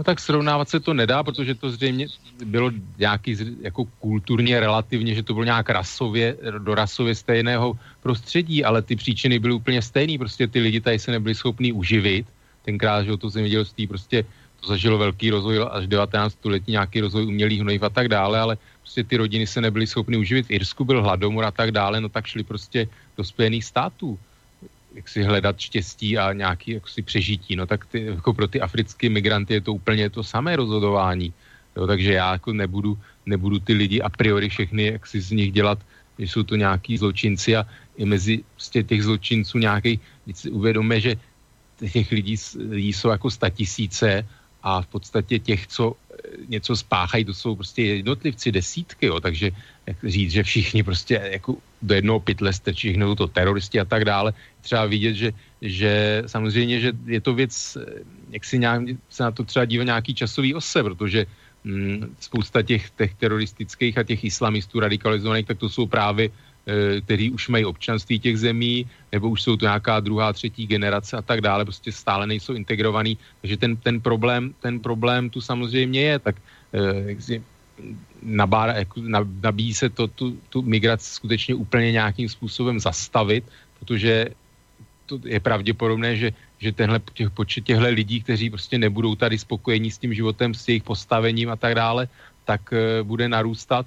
No tak srovnávat se to nedá, protože to zřejmě bylo nějaký jako kulturně relativně, že to bylo nějak rasově, do rasově stejného prostředí, ale ty příčiny byly úplně stejné. Prostě ty lidi tady se nebyli schopni uživit. Tenkrát, že to zemědělství prostě to zažilo velký rozvoj až 19. století, nějaký rozvoj umělých hnojiv a tak dále, ale prostě ty rodiny se nebyly schopny uživit. V Irsku byl hladomor a tak dále, no tak šli prostě do Spojených států jak si hledat štěstí a nějaký jak si přežití, no tak ty, jako pro ty africké migranty je to úplně to samé rozhodování. Jo, takže já jako nebudu, nebudu ty lidi a priori všechny, jak si z nich dělat, že jsou to nějaký zločinci a i mezi prostě těch zločinců nějaký, si uvědomíme, že těch lidí, lidí jsou jako statisíce a v podstatě těch, co něco spáchají, to jsou prostě jednotlivci, desítky, jo, takže jak říct, že všichni prostě jako do jednoho pytle strčí, všechno to teroristi a tak dále. Třeba vidět, že, že samozřejmě, že je to věc, jak si nějak, se na to třeba dívá nějaký časový ose, protože hm, spousta těch, těch teroristických a těch islamistů radikalizovaných, tak to jsou právě Eh, který už mají občanství těch zemí, nebo už jsou to nějaká druhá, třetí generace a tak dále, prostě stále nejsou integrovaný. Takže ten, ten, problém, ten problém tu samozřejmě je, tak eh, nabára, jako, nabíjí se to, tu, tu migraci skutečně úplně nějakým způsobem zastavit, protože to je pravděpodobné, že, že tenhle těch, počet těchto lidí, kteří prostě nebudou tady spokojení s tím životem, s jejich postavením a tak dále, tak uh, bude narůstat.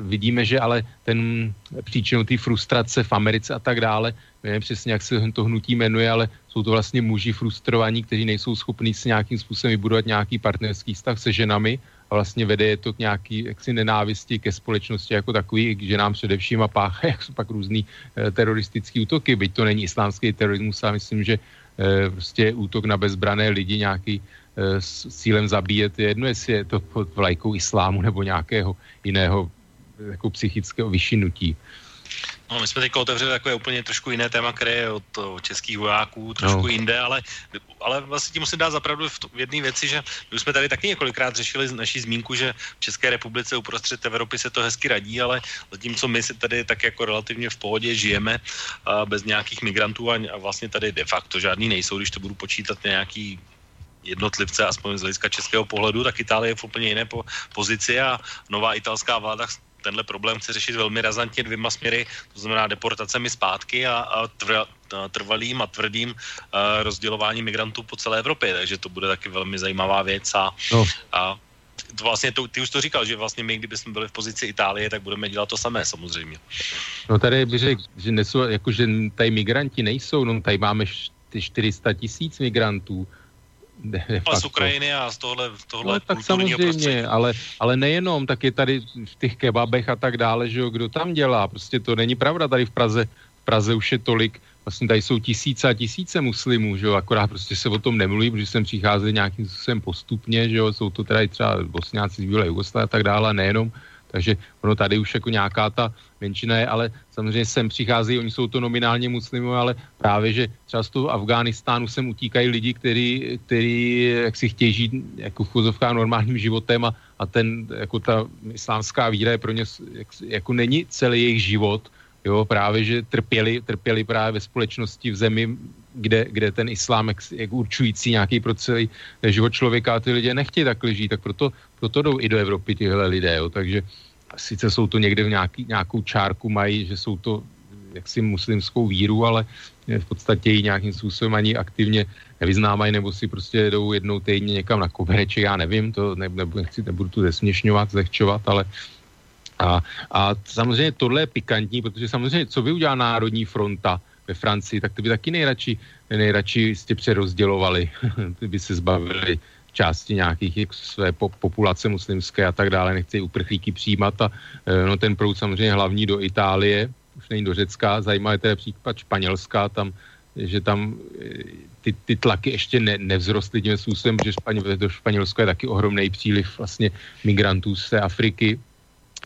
Vidíme, že ale ten příčinou té frustrace v Americe a tak dále, nevím přesně, jak se to hnutí jmenuje, ale jsou to vlastně muži frustrovaní, kteří nejsou schopní si nějakým způsobem vybudovat nějaký partnerský vztah se ženami a vlastně vede je to k nějaký jaksi nenávisti ke společnosti jako takový, že nám především a páchají, jak jsou pak různý e, teroristický útoky, byť to není islámský terorismus a myslím, že e, prostě útok na bezbrané lidi nějaký e, s cílem zabíjet, je jedno, jestli je to pod vlajkou islámu nebo nějakého jiného jako psychického vyšinutí. No, my jsme teď otevřeli takové úplně trošku jiné téma, které je od, českých vojáků trošku no. jinde, ale, ale vlastně tím musím dát zapravdu v, v jedné věci, že my jsme tady taky několikrát řešili naší zmínku, že v České republice uprostřed Evropy se to hezky radí, ale zatímco my si tady tak jako relativně v pohodě žijeme a bez nějakých migrantů a, a vlastně tady de facto žádný nejsou, když to budu počítat nějaký jednotlivce, aspoň z hlediska českého pohledu, tak Itálie je v úplně jiné po, pozici a nová italská vláda tenhle problém chce řešit velmi razantně dvěma směry, to znamená deportacemi zpátky a, a tvr, trvalým a tvrdým a rozdělování migrantů po celé Evropě, takže to bude taky velmi zajímavá věc a, no. a to vlastně to, ty už to říkal, že vlastně my, kdybychom byli v pozici Itálie, tak budeme dělat to samé samozřejmě. No tady bych řekl, že, nesou, jako, že tady migranti nejsou, no tady máme 400 tisíc migrantů, de, de ale z Ukrajiny a z tohle, tohle no, tak samozřejmě, ale, ale nejenom, tak je tady v těch kebabech a tak dále, že jo, kdo tam dělá, prostě to není pravda, tady v Praze, v Praze už je tolik, vlastně tady jsou tisíce a tisíce muslimů, že jo, akorát prostě se o tom nemluví, protože sem přichází nějakým způsobem postupně, že jo, jsou to i třeba bosňáci z Bílé Jugoslávy a tak dále, nejenom, takže ono tady už jako nějaká ta menšina je, ale samozřejmě sem přichází, oni jsou to nominálně muslimové, ale právě, že třeba z toho Afghánistánu sem utíkají lidi, kteří, který jak si chtějí žít jako v normálním životem a, a ten, jako ta islámská víra je pro ně, jak, jako není celý jejich život, jo, právě, že trpěli, trpěli právě ve společnosti v zemi, kde, kde ten islám jak, jak určující nějaký pro celý život člověka a ty lidé nechtějí takhle žít, tak proto, proto jdou i do Evropy tyhle lidé, jo, takže sice jsou to někde v nějaký, nějakou čárku mají, že jsou to jaksi muslimskou víru, ale v podstatě ji nějakým způsobem ani aktivně nevyznávají, nebo si prostě jdou jednou týdně někam na kobereček, já nevím, to ne, nebudu, nechci, nebudu tu zesměšňovat, zlehčovat, ale a, a samozřejmě tohle je pikantní, protože samozřejmě, co by udělala Národní fronta ve Francii, tak to by taky nejradši, nejradši jste přerozdělovali, ty by se zbavili části nějakých jak své populace muslimské a tak dále, nechci uprchlíky přijímat a e, no ten proud samozřejmě hlavní do Itálie, už není do Řecka, zajímavé tedy případ Španělska, tam že tam e, ty, ty tlaky ještě ne, nevzrostly tím způsobem, že do Španělsko je taky ohromný příliv vlastně migrantů z té Afriky,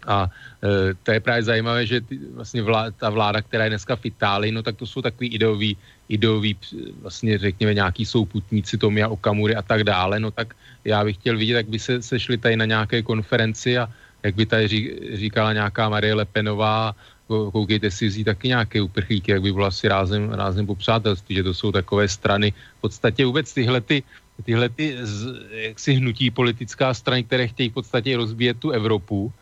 a e, to je právě zajímavé, že ty, vlastně vláda, ta vláda, která je dneska v Itálii, no tak to jsou takový ideový, ideový vlastně řekněme nějaký souputníci Tomia Okamury a tak dále, no tak já bych chtěl vidět, jak by se sešli tady na nějaké konferenci a jak by tady ří, říkala nějaká Marie Lepenová, koukejte si vzít taky nějaké uprchlíky, jak by bylo asi rázem, rázem po přátelství, že to jsou takové strany. V podstatě vůbec tyhle ty, tyhle ty z, jaksi hnutí politická strany, které chtějí v podstatě rozbíjet tu Evropu,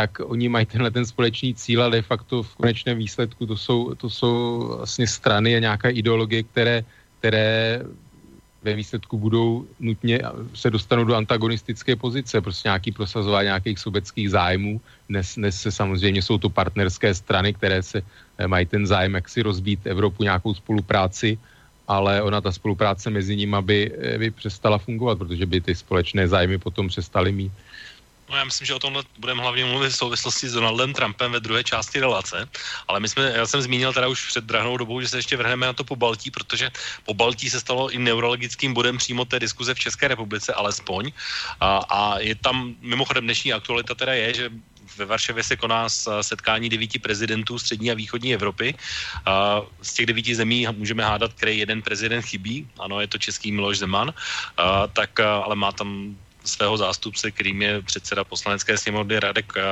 tak oni mají tenhle ten společný cíl, ale de facto v konečném výsledku to jsou, to jsou vlastně strany a nějaké ideologie, které, které ve výsledku budou nutně se dostanou do antagonistické pozice, prostě nějaký prosazování nějakých sobeckých zájmů. Dnes, dnes se samozřejmě jsou to partnerské strany, které se eh, mají ten zájem, jak si rozbít Evropu nějakou spolupráci, ale ona ta spolupráce mezi nimi by, eh, by přestala fungovat, protože by ty společné zájmy potom přestaly mít. No já myslím, že o tomhle budeme hlavně mluvit v souvislosti s Donaldem Trumpem ve druhé části relace, ale my jsme, já jsem zmínil teda už před drahnou dobou, že se ještě vrhneme na to po Baltí, protože po Baltí se stalo i neurologickým bodem přímo té diskuze v České republice, alespoň. A, a je tam, mimochodem dnešní aktualita teda je, že ve Varšavě se koná setkání devíti prezidentů střední a východní Evropy. Z těch devíti zemí můžeme hádat, který jeden prezident chybí. Ano, je to český Miloš Zeman, tak ale má tam svého zástupce, kterým je předseda poslanecké sněmovny Radek eh,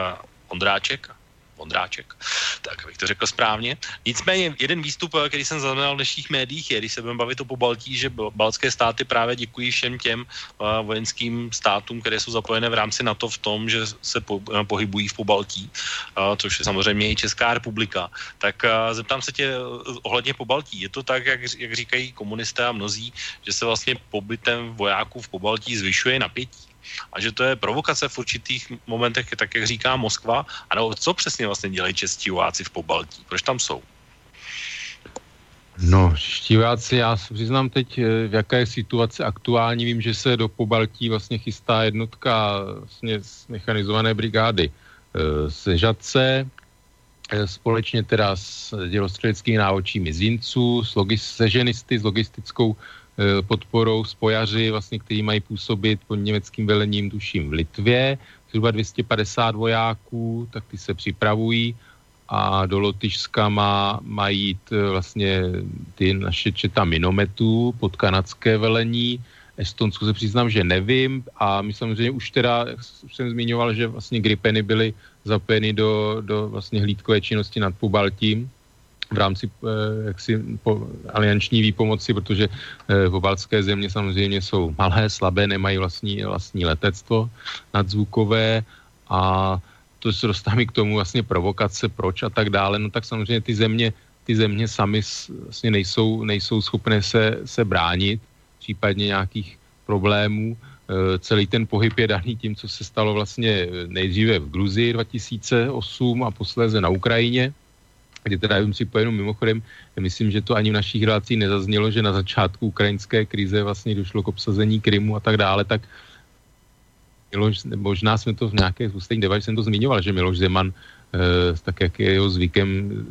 Ondráček, Vondráček, tak bych to řekl správně. Nicméně jeden výstup, eh, který jsem zaznamenal v dnešních médiích, je, když se budeme bavit o Pobaltí, že baltské státy právě děkují všem těm uh, vojenským státům, které jsou zapojené v rámci NATO v tom, že se uh, pohybují v Pobaltí, což je samozřejmě i Česká republika. Tak zeptám se tě ohledně Pobaltí. Je to tak, jak, jak říkají komunisté a mnozí, že se vlastně pobytem vojáků v Pobaltí zvyšuje napětí? A že to je provokace v určitých momentech, tak jak říká Moskva, a co přesně vlastně dělají čestí vojáci v Pobaltí, proč tam jsou? No, štiváci, já se přiznám teď, v jaké je situace aktuální. Vím, že se do Pobaltí vlastně chystá jednotka vlastně z mechanizované brigády se Žadce, společně teda s dělostřeleckými návočími Zinců, s logis, seženisty, s logistickou Eh, podporou spojaři, vlastně, kteří mají působit pod německým velením, tuším, v Litvě. Zhruba 250 vojáků, tak ty se připravují a do Lotyšska má, mají jít eh, vlastně ty naše četa minometů pod kanadské velení. Estonsku se přiznám, že nevím a my samozřejmě už teda, jak jsem zmiňoval, že vlastně Gripeny byly zapojeny do, do vlastně hlídkové činnosti nad Pobaltím, v rámci eh, jaksi, po, alianční výpomoci, protože eh, pobaltské země samozřejmě jsou malé, slabé, nemají vlastní, vlastní letectvo nadzvukové a to se dostáváme k tomu vlastně provokace, proč a tak dále, no tak samozřejmě ty země, ty země sami vlastně nejsou, nejsou schopné se, se bránit, případně nějakých problémů. E, celý ten pohyb je daný tím, co se stalo vlastně nejdříve v Gruzii 2008 a posléze na Ukrajině, kdy teda jenom pojenu mimochodem, myslím, že to ani v našich relacích nezaznělo, že na začátku ukrajinské krize vlastně došlo k obsazení Krymu a tak dále, tak Miloš, možná jsme to v nějaké poslední debatě jsem to zmiňoval, že Miloš Zeman eh, tak jak je jeho zvykem,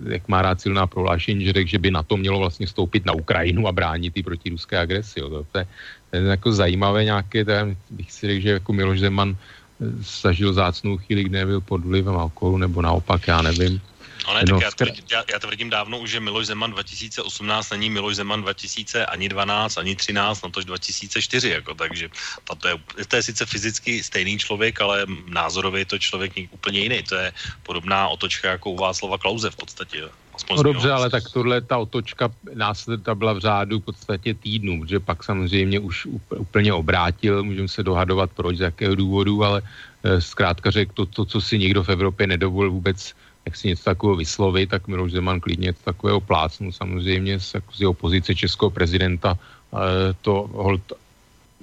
jak má rád silná prohlášení, že řekl, že by na to mělo vlastně stoupit na Ukrajinu a bránit i proti ruské agresi. Jo. To, je, to je jako zajímavé nějaké, to bych si řekl, že jako Miloš Zeman eh, zažil zácnou chvíli, kde nebyl pod vlivem alkoholu, nebo naopak, já nevím. No ne, no, tak já, tvrdím, já, já tvrdím dávno už, že Miloš Zeman 2018 není Miloš Zeman 2000 ani 12, ani 13, no tož 2004, jako, takže to je, to je sice fyzicky stejný člověk, ale názorově je to člověk úplně jiný. To je podobná otočka jako u Václava Klauze v podstatě. No dobře, ale tak tohle ta otočka následta byla v řádu v podstatě týdnů, protože pak samozřejmě už úplně obrátil, můžeme se dohadovat proč, z jakého důvodu, ale eh, zkrátka řekl to, to, co si nikdo v Evropě nedovolil vůbec jak si něco takového vyslovit, tak Miloš Zeman klidně něco takového plácnu. Samozřejmě z, jako z jeho pozice českého prezidenta e, to hold,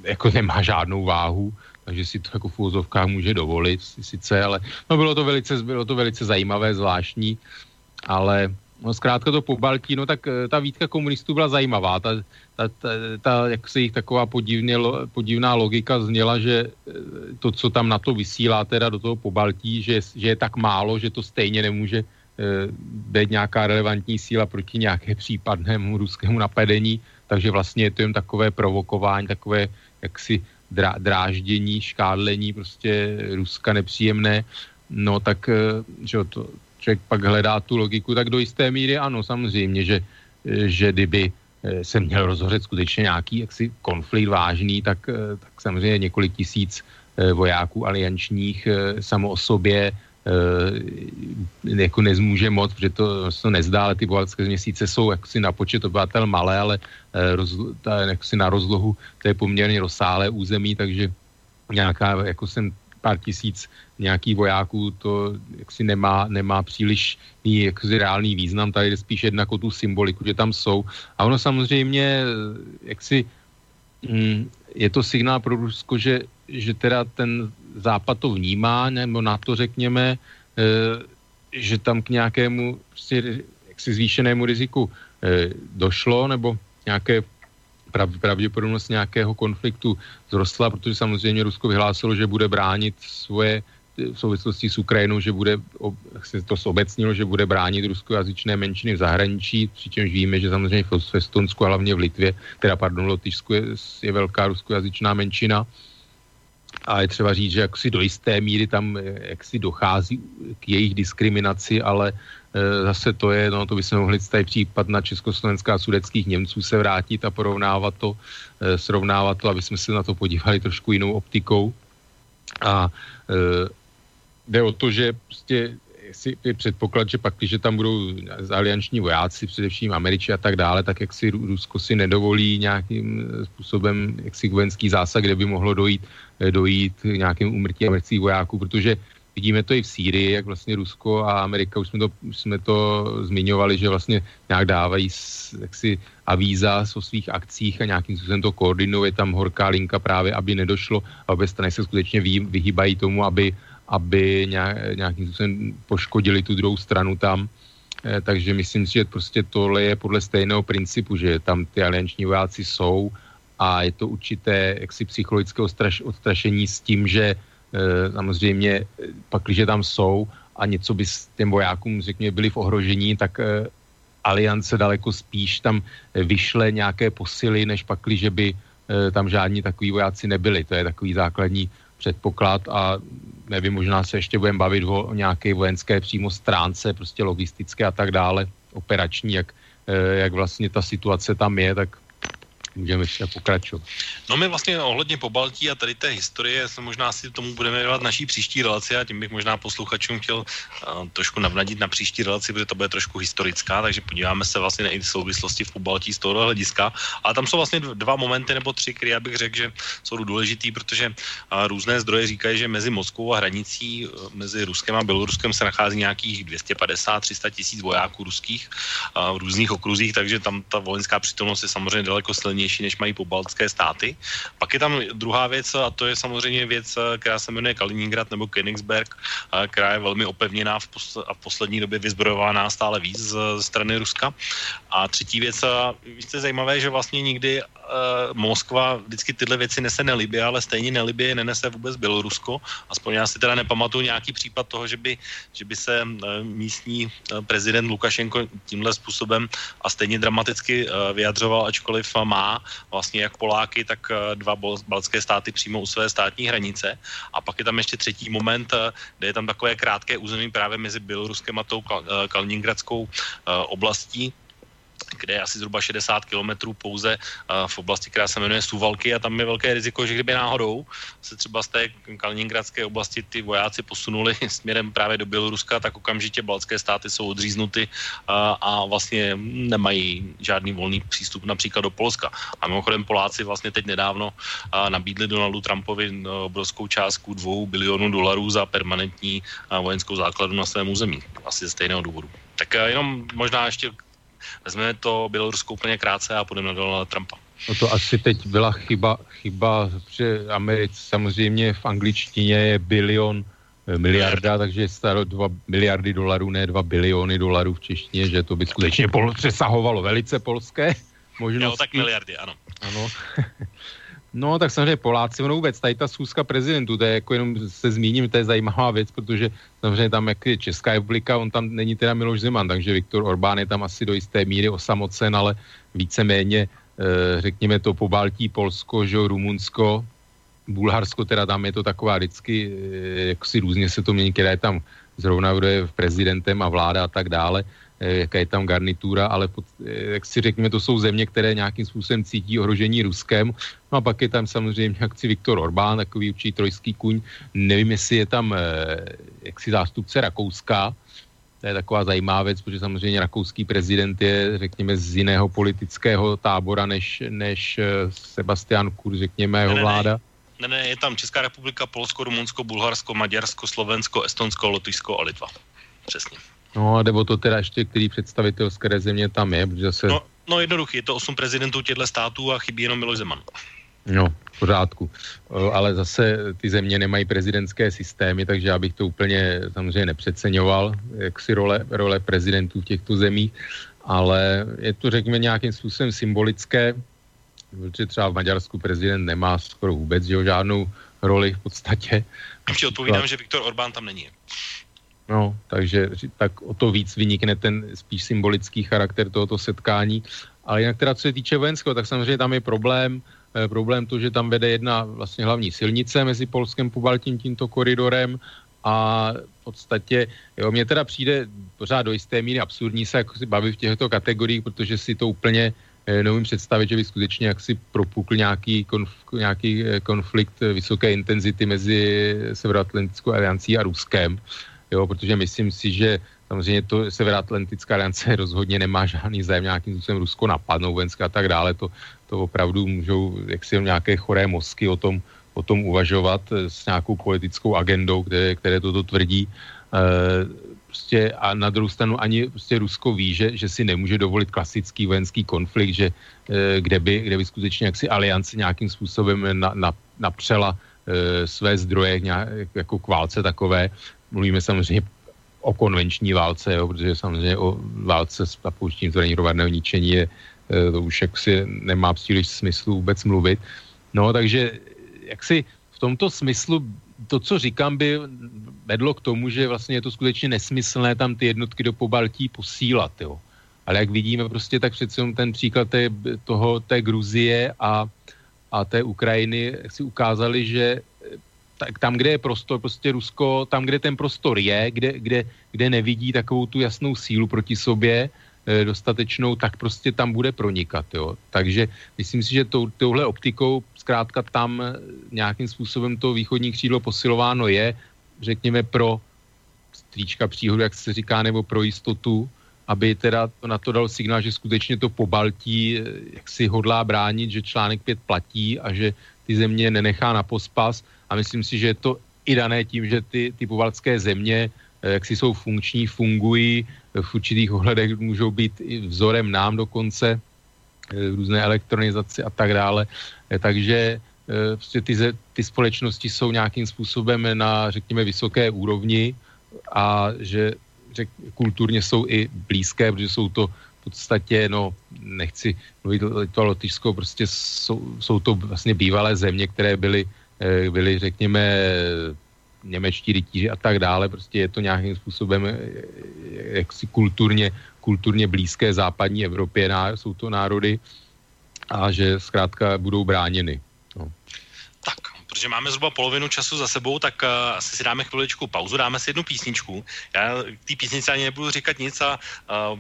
jako nemá žádnou váhu, takže si to jako v může dovolit sice, ale no bylo to velice, bylo to velice zajímavé, zvláštní, ale no zkrátka to po Baltí, no tak eh, ta výtka komunistů byla zajímavá. Ta, ta, ta, ta jak se jich taková podivně, podivná logika zněla, že eh, to, co tam na to vysílá teda do toho pobaltí, že, že je tak málo, že to stejně nemůže e, být nějaká relevantní síla proti nějaké případnému ruskému napadení, takže vlastně je to jen takové provokování, takové jaksi drá, dráždění, škádlení prostě Ruska nepříjemné, no tak že to, člověk pak hledá tu logiku, tak do jisté míry ano, samozřejmě, že, že kdyby eh, se měl rozhořet skutečně nějaký jaksi konflikt vážný, tak, eh, tak samozřejmě několik tisíc eh, vojáků aliančních samo o sobě jako nezmůže moc, protože to to nezdá, ale ty vojenské měsíce jsou jaksi na počet obyvatel malé, ale roz, ta, jaksi na rozlohu to je poměrně rozsáhlé území, takže nějaká, jako jsem pár tisíc nějakých vojáků, to jaksi nemá, nemá příliš jaksi reálný význam, tady jde spíš jednak o tu symboliku, že tam jsou. A ono samozřejmě, jaksi mm, je to signál pro Rusko, že, že teda ten západ to vnímá, nebo na to řekněme, e, že tam k nějakému prostě, jaksi zvýšenému riziku e, došlo, nebo nějaké prav, pravděpodobnost nějakého konfliktu zrostla, protože samozřejmě Rusko vyhlásilo, že bude bránit svoje v souvislosti s Ukrajinou, že bude, se to zobecnilo, že bude bránit ruskojazyčné menšiny v zahraničí, přičemž víme, že samozřejmě v Estonsku a hlavně v Litvě, teda pardon, Lotyšsku je, je velká ruskojazyčná menšina. A je třeba říct, že jak si do jisté míry tam jak si dochází k jejich diskriminaci, ale Eh, zase to je, no to by se mohli tady případ na československá a sudeckých Němců se vrátit a porovnávat to, eh, srovnávat to, aby jsme se na to podívali trošku jinou optikou. A jde o to, že prostě si je předpoklad, že pak, když tam budou alianční vojáci, především Američi a tak dále, tak jak si Rusko si nedovolí nějakým způsobem jak si vojenský zásah, kde by mohlo dojít, dojít nějakým umrtí amerických vojáků, protože Vidíme to i v Sýrii, jak vlastně Rusko a Amerika, už jsme to, už jsme to zmiňovali, že vlastně nějak dávají jaksi avíza o svých akcích a nějakým způsobem to koordinuje, tam horká linka právě, aby nedošlo a obě strany se skutečně vy, vyhýbají tomu, aby, aby nějak, nějakým způsobem poškodili tu druhou stranu tam. takže myslím si, že prostě tohle je podle stejného principu, že tam ty alianční vojáci jsou a je to určité jaksi psychologické odstrašení s tím, že samozřejmě pak, když tam jsou a něco by s těm vojákům, řekněme, byli v ohrožení, tak aliance daleko spíš tam vyšle nějaké posily, než pak, že by tam žádní takový vojáci nebyli. To je takový základní předpoklad a nevím, možná se ještě budeme bavit o, nějaké vojenské přímo stránce, prostě logistické a tak dále, operační, jak, jak vlastně ta situace tam je, tak můžeme ještě pokračovat. No my vlastně ohledně po Baltí a tady té historie se možná si tomu budeme věnovat naší příští relaci a tím bych možná posluchačům chtěl uh, trošku navnadit na příští relaci, protože to bude trošku historická, takže podíváme se vlastně na i souvislosti v Pobaltí z tohohle hlediska. A tam jsou vlastně dva momenty nebo tři, které já bych řekl, že jsou důležitý, protože uh, různé zdroje říkají, že mezi Moskvou a hranicí uh, mezi Ruskem a Běloruskem se nachází nějakých 250-300 tisíc vojáků ruských uh, v různých okruzích, takže tam ta vojenská přítomnost je samozřejmě daleko silnější silnější, než mají pobaltské státy. Pak je tam druhá věc, a to je samozřejmě věc, která se jmenuje Kaliningrad nebo Königsberg, která je velmi opevněná v a v poslední době vyzbrojovaná stále víc ze strany Ruska. A třetí věc, a je zajímavé, že vlastně nikdy Moskva vždycky tyhle věci nese nelibě, ale stejně nelibě nenese vůbec Bělorusko. Aspoň já si teda nepamatuju nějaký případ toho, že by, že by se místní prezident Lukašenko tímhle způsobem a stejně dramaticky vyjadřoval, ačkoliv má vlastně jak Poláky, tak uh, dva baltské státy přímo u své státní hranice. A pak je tam ještě třetí moment, uh, kde je tam takové krátké území právě mezi Běloruskem a tou uh, Kaliningradskou oblastí, kde je asi zhruba 60 kilometrů pouze v oblasti, která se jmenuje Suvalky a tam je velké riziko, že kdyby náhodou se třeba z té Kaliningradské oblasti ty vojáci posunuli směrem právě do Běloruska, tak okamžitě baltské státy jsou odříznuty a, a vlastně nemají žádný volný přístup například do Polska. A mimochodem Poláci vlastně teď nedávno nabídli Donaldu Trumpovi obrovskou částku dvou bilionů dolarů za permanentní vojenskou základu na svém území. Asi ze stejného důvodu. Tak jenom možná ještě vezmeme to Bělorusko úplně krátce a půjdeme na Donalda Trumpa. No to asi teď byla chyba, chyba, že Americe samozřejmě v angličtině je bilion eh, miliarda, takže staro 2 miliardy dolarů, ne 2 biliony dolarů v češtině, že to by skutečně pol, přesahovalo velice polské možnosti. Jo, tak miliardy, ano. Ano. No, tak samozřejmě Poláci, ono vůbec, tady ta schůzka prezidentů, to je jako jenom se zmíním, to je zajímavá věc, protože samozřejmě tam, jak je Česká republika, on tam není teda Miloš Zeman, takže Viktor Orbán je tam asi do jisté míry osamocen, ale víceméně, e, řekněme to po Baltí, Polsko, že Rumunsko, Bulharsko, teda tam je to taková vždycky, e, jak si různě se to mění, která je tam zrovna, kdo je prezidentem a vláda a tak dále. Eh, jaká je tam garnitura, ale pod, eh, jak si řekněme, to jsou země, které nějakým způsobem cítí ohrožení Ruskem. No a pak je tam samozřejmě si Viktor Orbán, takový určitý trojský kuň. Nevím, jestli je tam eh, jaksi zástupce Rakouska, to je taková zajímavá věc, protože samozřejmě rakouský prezident je, řekněme, z jiného politického tábora než, než Sebastian Kurz, řekněme, jeho vláda. Ne, ne, je tam Česká republika, Polsko, Rumunsko, Bulharsko, Maďarsko, Slovensko, Estonsko, Lotyšsko a Litva. Přesně. No a nebo to teda ještě, který představitel z které země tam je, protože zase... No, no jednoduchý, je to osm prezidentů těchto států a chybí jenom Miloš Zeman. No, v pořádku. Ale zase ty země nemají prezidentské systémy, takže já bych to úplně samozřejmě nepřeceňoval, jak si role, role prezidentů v těchto zemích, ale je to, řekněme, nějakým způsobem symbolické, protože třeba v Maďarsku prezident nemá skoro vůbec že žádnou roli v podstatě. Ještě odpovídám, že Viktor Orbán tam není. No, takže tak o to víc vynikne ten spíš symbolický charakter tohoto setkání. Ale jinak teda, co se týče vojenského, tak samozřejmě tam je problém, eh, problém to, že tam vede jedna vlastně hlavní silnice mezi Polskem Pobaltím tímto koridorem a v podstatě, jo, mně teda přijde pořád do jisté míry absurdní se jako si bavit v těchto kategoriích, protože si to úplně eh, neumím představit, že by skutečně jaksi propukl nějaký, konf, nějaký eh, konflikt vysoké intenzity mezi Severoatlantickou aliancí a Ruskem jo, protože myslím si, že samozřejmě to Severoatlantická aliance rozhodně nemá žádný zájem nějakým způsobem Rusko napadnout vojenské a tak dále, to, to opravdu můžou jaksi nějaké choré mozky o tom, o tom uvažovat s nějakou politickou agendou, které, které toto tvrdí. E, prostě a na druhou stranu ani prostě Rusko ví, že, že si nemůže dovolit klasický vojenský konflikt, že e, kde, by, kde by skutečně jaksi aliance nějakým způsobem na, na, napřela e, své zdroje nějak, jako k válce takové, mluvíme samozřejmě o konvenční válce, jo, protože samozřejmě o válce s pouštím zbraní hromadného ničení je, e, to už jaksi nemá příliš smyslu vůbec mluvit. No, takže jaksi v tomto smyslu to, co říkám, by vedlo k tomu, že vlastně je to skutečně nesmyslné tam ty jednotky do Pobaltí posílat, jo. Ale jak vidíme prostě, tak přece ten příklad té, toho, té Gruzie a, a té Ukrajiny si ukázali, že tak tam, kde je prostor, prostě Rusko, tam, kde ten prostor je, kde, kde, kde nevidí takovou tu jasnou sílu proti sobě, e, dostatečnou, tak prostě tam bude pronikat. Jo. Takže myslím si, že tou, touhle optikou zkrátka tam nějakým způsobem to východní křídlo posilováno je, řekněme pro stříčka příhodu, jak se říká, nebo pro jistotu, aby teda to na to dal signál, že skutečně to po Baltí e, jak si hodlá bránit, že článek 5 platí a že ty země nenechá na pospas a myslím si, že je to i dané tím, že ty, ty povalské země, eh, jak si jsou funkční, fungují, eh, v určitých ohledech můžou být i vzorem nám dokonce, eh, různé elektronizace a tak dále. Takže prostě ty, ty společnosti jsou nějakým způsobem na, řekněme, vysoké úrovni a že řek, kulturně jsou i blízké, protože jsou to v podstatě, no, nechci mluvit to Lotyšsko, prostě jsou, jsou to vlastně bývalé země, které byly Eh, byli, řekněme, němečtí rytíři a tak dále, prostě je to nějakým způsobem eh, jaksi kulturně, kulturně blízké západní Evropě, jsou to národy a že zkrátka budou bráněny. No. Tak, protože máme zhruba polovinu času za sebou, tak uh, asi si dáme chviličku pauzu, dáme si jednu písničku. Já k té písnici ani nebudu říkat nic a uh,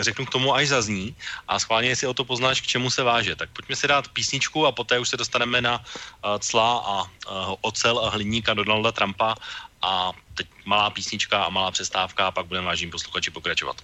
řeknu k tomu, až zazní. A schválně, jestli o to poznáš, k čemu se váže. Tak pojďme si dát písničku a poté už se dostaneme na uh, cla a ocel a hliníka Donalda Trumpa. A teď malá písnička a malá přestávka a pak budeme vážím posluchači pokračovat.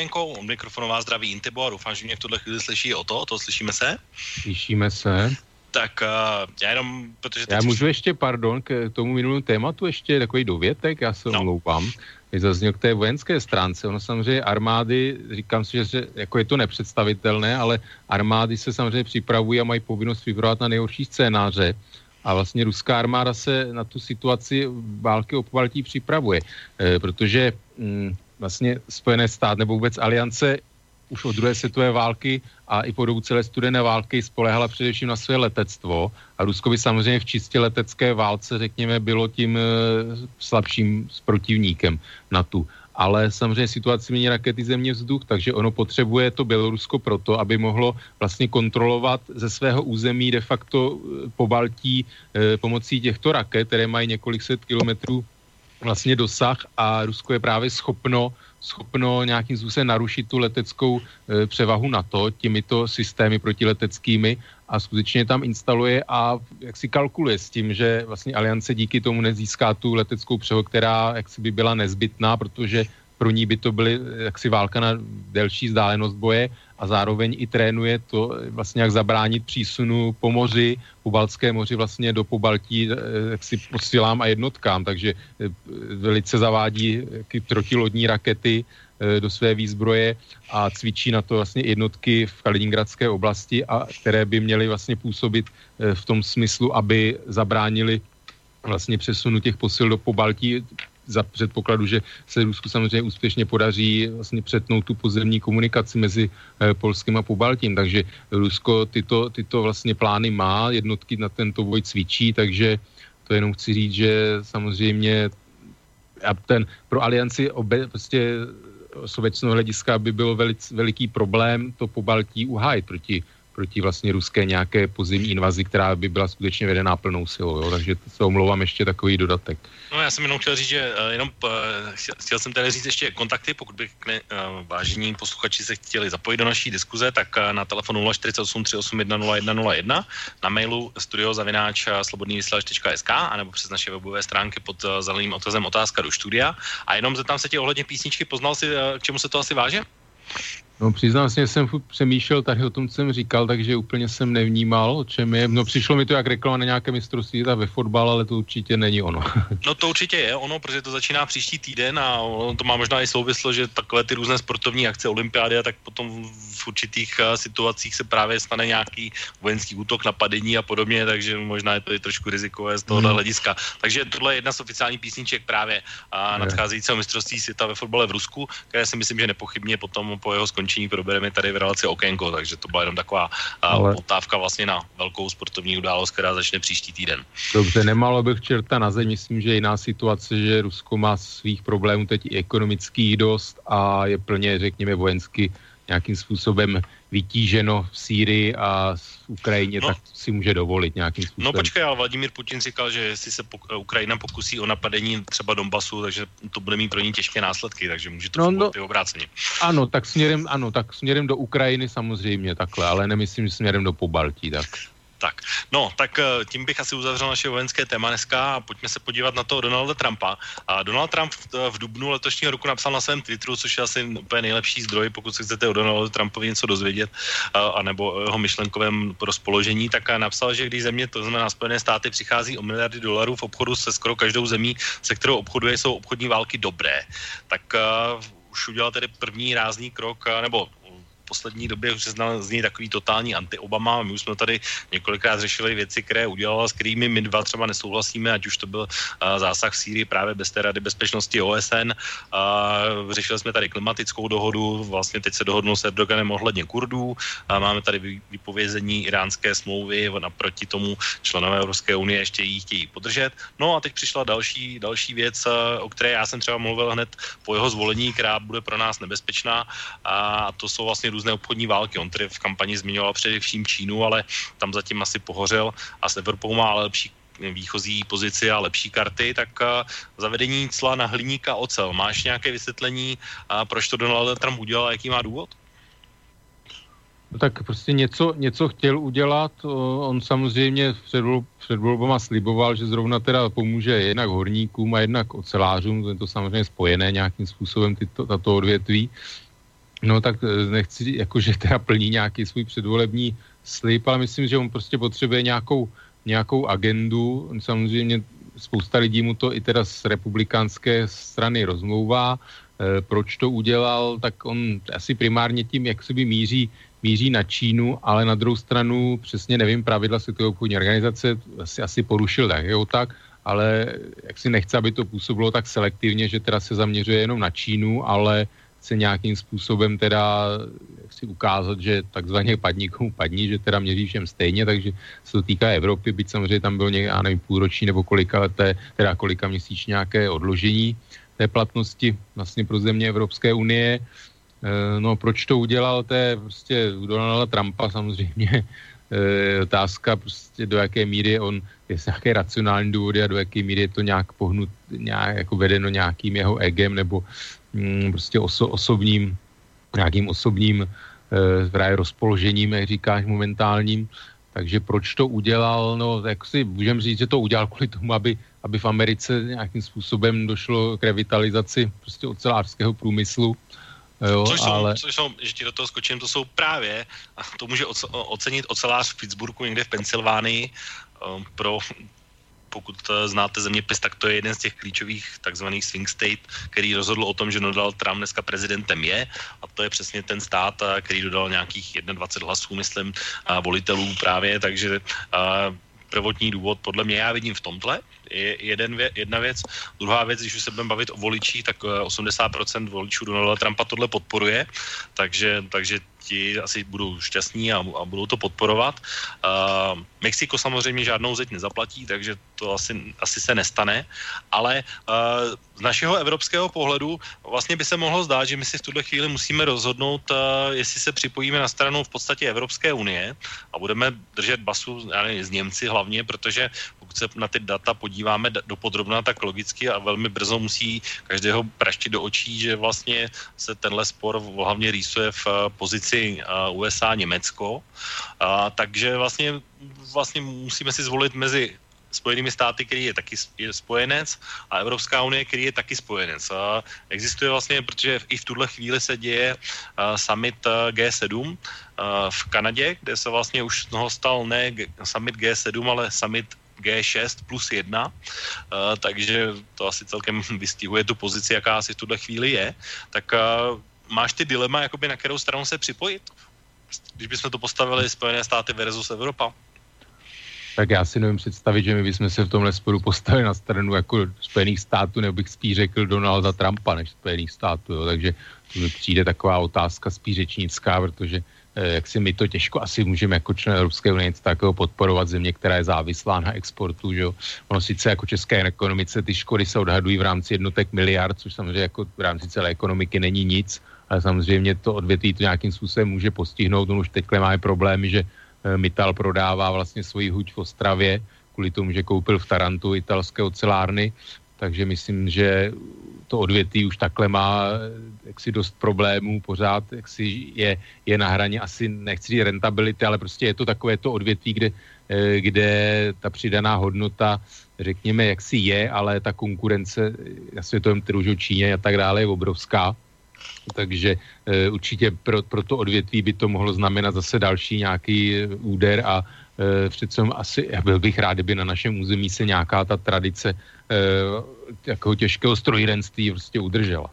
Okénko, od mikrofonu vás zdraví Intibo a doufám, že mě v tuhle chvíli slyší o to, o to slyšíme se? Slyšíme se. Tak uh, já jenom, protože... Já můžu ještě, pardon, k tomu minulému tématu ještě takový dovětek, já se no. omlouvám. Zazněl k té vojenské stránce. Ono samozřejmě armády, říkám si, že jako je to nepředstavitelné, ale armády se samozřejmě připravují a mají povinnost vybrovat na nejhorší scénáře. A vlastně ruská armáda se na tu situaci války o Pobaltí připravuje, e, protože mm, vlastně Spojené státy nebo vůbec aliance už od druhé světové války a i po dobu celé studené války spolehala především na své letectvo. A Rusko by samozřejmě v čistě letecké válce, řekněme, bylo tím e, slabším protivníkem na tu. Ale samozřejmě situaci mění rakety země vzduch, takže ono potřebuje to Bělorusko proto, aby mohlo vlastně kontrolovat ze svého území de facto eh, po Baltí eh, pomocí těchto raket, které mají několik set kilometrů vlastně dosah a Rusko je právě schopno schopno nějakým způsobem narušit tu leteckou e, převahu NATO těmito systémy protileteckými a skutečně tam instaluje a jak si kalkuluje s tím, že vlastně aliance díky tomu nezíská tu leteckou převahu, která jaksi by byla nezbytná, protože pro ní by to byly jaksi válka na delší vzdálenost boje a zároveň i trénuje to vlastně jak zabránit přísunu po moři, po Baltské moři vlastně do Pobaltí eh, jaksi posílám a jednotkám, takže eh, velice zavádí protilodní rakety eh, do své výzbroje a cvičí na to vlastně jednotky v Kaliningradské oblasti, a které by měly vlastně působit v tom smyslu, aby zabránili vlastně přesunu těch posil do Pobaltí za předpokladu, že se Rusku samozřejmě úspěšně podaří vlastně přetnout tu pozemní komunikaci mezi eh, Polskem a Pobaltím. Takže Rusko tyto, tyto vlastně plány má, jednotky na tento boj cvičí, takže to jenom chci říct, že samozřejmě a ten pro alianci obe, prostě z hlediska by bylo velic, veliký problém to po Baltí uhájit proti proti vlastně ruské nějaké pozemní invazi, která by byla skutečně vedená plnou silou. Jo? Takže se omlouvám ještě takový dodatek. No já jsem jenom chtěl říct, že uh, jenom uh, chtěl jsem tady říct ještě kontakty, pokud by ne, uh, vážení posluchači se chtěli zapojit do naší diskuze, tak na telefonu 048 381 na mailu studiozavináč slobodnývysílač.sk anebo přes naše webové stránky pod zeleným otazem otázka do studia. A jenom zeptám se tě ohledně písničky, poznal si, k čemu se to asi váže? No přiznám se, že jsem přemýšlel tady o tom, co jsem říkal, takže úplně jsem nevnímal, o čem je. No přišlo mi to jak reklama na nějaké mistrovství ve fotbal, ale to určitě není ono. no to určitě je ono, protože to začíná příští týden a ono to má možná i souvislo, že takové ty různé sportovní akce, olympiády a tak potom v určitých uh, situacích se právě stane nějaký vojenský útok, napadení a podobně, takže možná je to i trošku rizikové z tohohle hmm. hlediska. Takže tohle je jedna z oficiálních písniček právě uh, nadcházejícího mistrovství světa ve fotbale v Rusku, které si myslím, že nepochybně potom po jeho skončení skončení probereme tady v relaci Okénko, takže to byla jenom taková Ale... otávka vlastně na velkou sportovní událost, která začne příští týden. Dobře, nemalo bych čerta na zem, myslím, že jiná situace, že Rusko má svých problémů teď i ekonomických dost a je plně, řekněme, vojensky nějakým způsobem vytíženo v Sýrii a v Ukrajině, no, tak si může dovolit nějakým způsobem. No počkej, ale Vladimír Putin říkal, že jestli se Ukrajina pokusí o napadení třeba Donbasu, takže to bude mít pro ní těžké následky, takže může to no, no, i obráceně. Ano, tak směrem, ano, tak směrem do Ukrajiny samozřejmě takhle, ale nemyslím, že směrem do Pobaltí, tak. Tak, no, tak eh, tím bych asi uzavřel naše vojenské téma dneska a pojďme se podívat na toho Donalda Trumpa. A Donald Trump v dubnu letošního roku napsal na svém Twitteru, což je asi úplně nejlepší zdroj, pokud se chcete o Donaldu Trumpovi něco dozvědět, anebo o jeho myšlenkovém rozpoložení, tak napsal, že když země, to znamená Spojené státy, přichází o miliardy dolarů v obchodu se skoro každou zemí, se kterou obchoduje, jsou obchodní války dobré. Tak už udělal tedy první rázný krok, nebo poslední době už se znal z něj takový totální anti-Obama. My už jsme tady několikrát řešili věci, které udělala, s kterými my dva třeba nesouhlasíme, ať už to byl uh, zásah v Sýrii právě bez té rady bezpečnosti OSN. Uh, řešili jsme tady klimatickou dohodu, vlastně teď se dohodnul s Erdoganem ohledně Kurdů. Uh, máme tady vypovězení iránské smlouvy, naproti tomu členové Evropské unie ještě ji chtějí podržet. No a teď přišla další, další věc, o které já jsem třeba mluvil hned po jeho zvolení, která bude pro nás nebezpečná a to jsou vlastně různé obchodní války. On tedy v kampani zmiňoval především Čínu, ale tam zatím asi pohořel a s Evropou má lepší výchozí pozici a lepší karty, tak zavedení cla na hliník a ocel. Máš nějaké vysvětlení, proč to Donald Trump udělal a jaký má důvod? No tak prostě něco, něco chtěl udělat, on samozřejmě před, před volbama sliboval, že zrovna teda pomůže jednak horníkům a jednak ocelářům, to je to samozřejmě spojené nějakým způsobem tyto, tato odvětví. No tak e, nechci, jakože teda plní nějaký svůj předvolební slib, ale myslím, že on prostě potřebuje nějakou, nějakou agendu. Samozřejmě spousta lidí mu to i teda z republikánské strany rozmlouvá. E, proč to udělal, tak on asi primárně tím, jak se by míří, míří na Čínu, ale na druhou stranu přesně nevím, pravidla Světové obchodní organizace asi, asi porušil tak, jo, tak, ale jak si nechce, aby to působilo tak selektivně, že teda se zaměřuje jenom na Čínu, ale chce nějakým způsobem teda jak si ukázat, že takzvaně padní komu padní, že teda měří všem stejně, takže se to týká Evropy, byť samozřejmě tam bylo někde, já nevím, půlroční nebo kolika leté, teda kolika měsíč nějaké odložení té platnosti vlastně pro země Evropské unie. Eh, no proč to udělal, to je prostě u Donalda Trumpa samozřejmě e, otázka prostě do jaké míry on je nějaké racionální důvody a do jaké míry je to nějak pohnut, nějak jako vedeno nějakým jeho egem nebo mm, prostě oso, osobním, nějakým osobním e, právě rozpoložením, jak říkáš, momentálním. Takže proč to udělal? No, jak si můžeme říct, že to udělal kvůli tomu, aby, aby v Americe nějakým způsobem došlo k revitalizaci prostě ocelářského průmyslu. Jo, což, jsou, ale... což jsou, že ti do toho skočím, to jsou právě, a to může ocenit ocelář v Pittsburghu někde v Pensylvánii um, pro pokud znáte zeměpis, tak to je jeden z těch klíčových takzvaných swing state, který rozhodl o tom, že Donald Trump dneska prezidentem je. A to je přesně ten stát, který dodal nějakých 21 hlasů, myslím, volitelů právě, takže prvotní důvod podle mě já vidím v tomhle, je jeden vě, jedna věc. Druhá věc, když už se budeme bavit o voličích, tak 80% eh, voličů Donalda Trumpa tohle podporuje, takže, takže ti asi budou šťastní a, a budou to podporovat. Uh, Mexiko samozřejmě žádnou zeď nezaplatí, takže to asi, asi se nestane, ale uh, z našeho evropského pohledu vlastně by se mohlo zdát, že my si v tuhle chvíli musíme rozhodnout, uh, jestli se připojíme na stranu v podstatě Evropské unie a budeme držet basu já nevím, z Němci hlavně, protože pokud se na ty data podíváme do podrobna, tak logicky a velmi brzo musí každého praštit do očí, že vlastně se tenhle spor hlavně rýsuje v pozici mezi USA a takže vlastně, vlastně musíme si zvolit mezi Spojenými státy, který je taky je spojenec, a Evropská unie, který je taky spojenec. A existuje vlastně, protože i v tuhle chvíli se děje uh, summit uh, G7 uh, v Kanadě, kde se vlastně už toho stal ne summit G7, ale summit G6 plus 1, uh, takže to asi celkem vystihuje tu pozici, jaká asi v tuhle chvíli je. Tak uh, máš ty dilema, jakoby na kterou stranu se připojit? Když bychom to postavili Spojené státy versus Evropa. Tak já si nevím představit, že my bychom se v tomhle sporu postavili na stranu jako Spojených států, nebo bych spíš řekl Donalda Trumpa než Spojených států. Jo. Takže to mi přijde taková otázka spíš řečnická, protože eh, jak si my to těžko asi můžeme jako člen Evropské unie něco takového podporovat země, která je závislá na exportu. Že jo. Ono sice jako české ekonomice ty škody se odhadují v rámci jednotek miliard, což samozřejmě jako v rámci celé ekonomiky není nic, ale samozřejmě to odvětví to nějakým způsobem může postihnout. On už teď máme problémy, že eh, Mital prodává vlastně svoji huť v Ostravě, kvůli tomu, že koupil v Tarantu italské ocelárny, takže myslím, že to odvětví už takhle má eh, jaksi dost problémů pořád, jaksi je, je na hraně. Asi, nechci rentability, ale prostě je to takové to odvětví, kde, eh, kde ta přidaná hodnota, řekněme, jaksi je, ale ta konkurence na světovém trhu, Číně a tak dále je obrovská. Takže určitě pro, pro to odvětví by to mohlo znamenat zase další nějaký úder a přece asi, já byl bych rád, kdyby na našem území se nějaká ta tradice e, jako těžkého strojírenství prostě udržela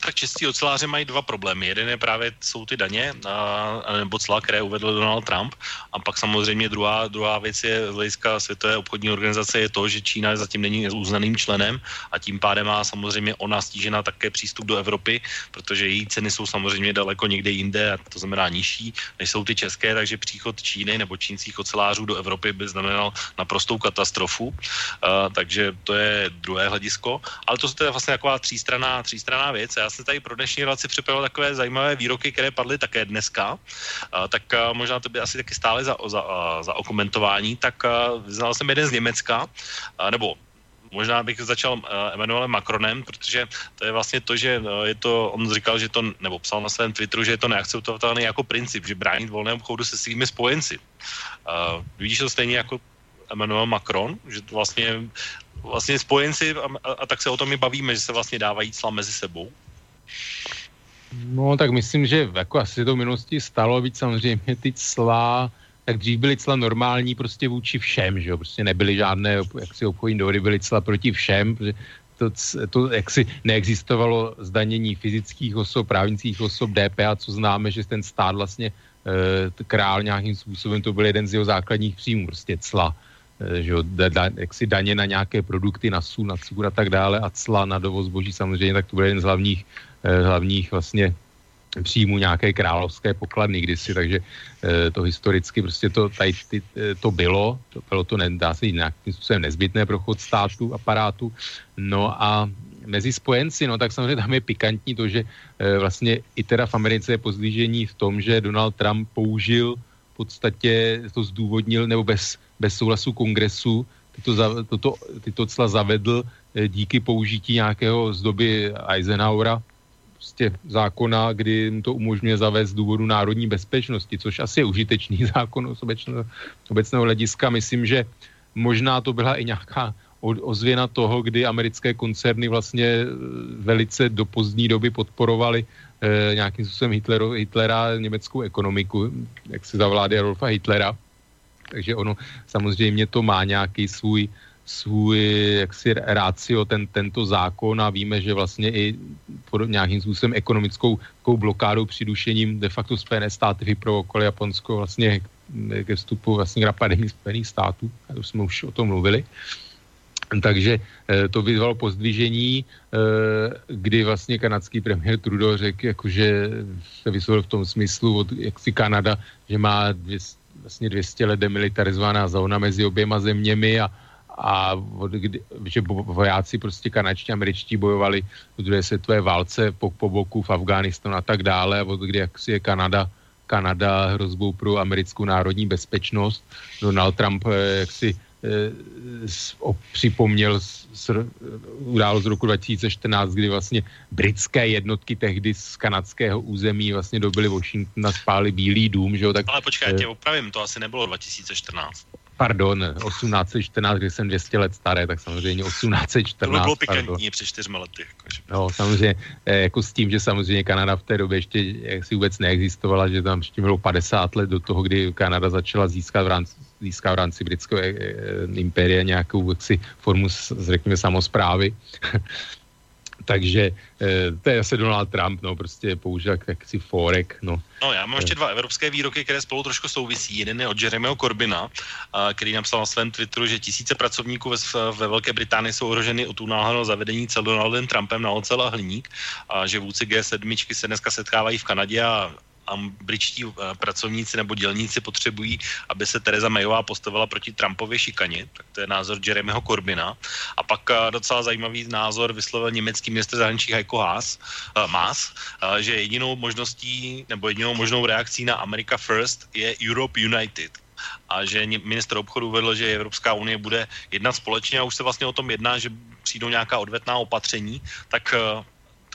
tak čistí oceláři mají dva problémy. Jeden je právě jsou ty daně a, nebo cla, které uvedl Donald Trump. A pak samozřejmě druhá, druhá věc je z hlediska Světové obchodní organizace je to, že Čína zatím není uznaným členem a tím pádem má samozřejmě ona stížena také přístup do Evropy, protože její ceny jsou samozřejmě daleko někde jinde, a to znamená nižší, než jsou ty české, takže příchod Číny nebo čínských ocelářů do Evropy by znamenal naprostou katastrofu. Uh, takže to je druhé hledisko. Ale to je vlastně taková třístraná, třístraná věc. Já jsem tady pro dnešní relaci připravil takové zajímavé výroky, které padly také dneska, tak možná to by asi taky stále za, za, za okomentování, tak vyznal jsem jeden z Německa, nebo možná bych začal Emmanuelem Macronem, protože to je vlastně to, že je to, on říkal, že to, nebo psal na svém Twitteru, že je to neakceptovatelné jako princip, že bránit volnému obchodu se svými spojenci. Uh, vidíš to stejně jako Emmanuel Macron, že to vlastně, vlastně spojenci a, a, a tak se o tom i bavíme, že se vlastně dávají cla mezi sebou. No tak myslím, že jako asi to v minulosti stalo, víc samozřejmě ty cla, tak dřív byly cla normální prostě vůči všem, že jo, prostě nebyly žádné jaksi obchodní dohody, byly cla proti všem, protože to, to jaksi neexistovalo zdanění fyzických osob, právnických osob, DPA, co známe, že ten stát vlastně e, král nějakým způsobem, to byl jeden z jeho základních příjmů, prostě cla, e, že jo, da, da, jaksi daně na nějaké produkty, na sůl, na cukr a tak dále a cla na dovoz zboží samozřejmě, tak to byl jeden z hlavních, hlavních vlastně příjmu nějaké královské pokladny kdysi, takže e, to historicky prostě to, tady, ty, e, to bylo, to bylo to, nedá se nějakým způsobem nezbytné pro chod státu, aparátu, no a mezi spojenci, no tak samozřejmě tam je pikantní to, že e, vlastně i teda v Americe je pozdvížení v tom, že Donald Trump použil v podstatě, to zdůvodnil, nebo bez, bez souhlasu kongresu, tyto, toto, tyto cla zavedl e, díky použití nějakého z doby Eisenhowera, prostě zákona, kdy mu to umožňuje zavést z důvodu národní bezpečnosti, což asi je užitečný zákon z obecného, hlediska. Myslím, že možná to byla i nějaká ozvěna toho, kdy americké koncerny vlastně e, velice do pozdní doby podporovali eh, nějakým způsobem Hitlero, Hitlera, německou ekonomiku, jak se za vlády Adolfa Hitlera. Takže ono samozřejmě to má nějaký svůj svůj jaksi rácio ten, tento zákon a víme, že vlastně i pod nějakým způsobem ekonomickou blokádou přidušením de facto Spojené státy vyprovokovali Japonsko vlastně ke vstupu vlastně k napadení Spojených států, to jsme už o tom mluvili. Takže eh, to vyzvalo pozdvižení, eh, kdy vlastně kanadský premiér Trudeau řekl, jakože se vyslovil v tom smyslu, od, jak si Kanada, že má dvě, vlastně 200 let demilitarizovaná zóna mezi oběma zeměmi a, a od kdy, že vojáci prostě kanadští američtí bojovali v druhé světové válce po, po boku v Afghánistánu a tak dále, od kdy jak si je Kanada, Kanada hrozbou pro americkou národní bezpečnost. Donald Trump eh, jak si eh, připomněl událost z roku 2014, kdy vlastně britské jednotky tehdy z kanadského území vlastně dobili Washington a spáli Bílý dům, že jo, tak... Ale počkej, já tě opravím, to asi nebylo 2014 pardon, 1814, když jsem 200 let staré, tak samozřejmě 1814. To bylo pikantní před čtyřmi lety. Jakože. No, samozřejmě, eh, jako s tím, že samozřejmě Kanada v té době ještě si vůbec neexistovala, že tam ještě bylo 50 let do toho, kdy Kanada začala získat v rámci, získat v rámci britského e, e, impéria nějakou jaksi, formu, řekněme, samozprávy. Takže e, to je zase Donald Trump, no, prostě použil jaksi forek, no. No, já mám ještě dva evropské výroky, které spolu trošku souvisí. Jeden je od Jeremyho Corbina, a, který napsal na svém Twitteru, že tisíce pracovníků ve, ve Velké Británii jsou ohroženy od unáhleného zavedení cel Donaldem Trumpem na ocel a hliník, a že vůdci G7 se dneska setkávají v Kanadě a britští eh, pracovníci nebo dělníci potřebují, aby se Tereza Mayová postavila proti Trumpově šikaně, tak to je názor Jeremyho Corbina. A pak eh, docela zajímavý názor vyslovil německý ministr zahraničí Heiko Haas, Maas, uh, že jedinou možností nebo jedinou možnou reakcí na America First je Europe United a že minister obchodu vedl, že Evropská unie bude jednat společně a už se vlastně o tom jedná, že přijdou nějaká odvetná opatření, tak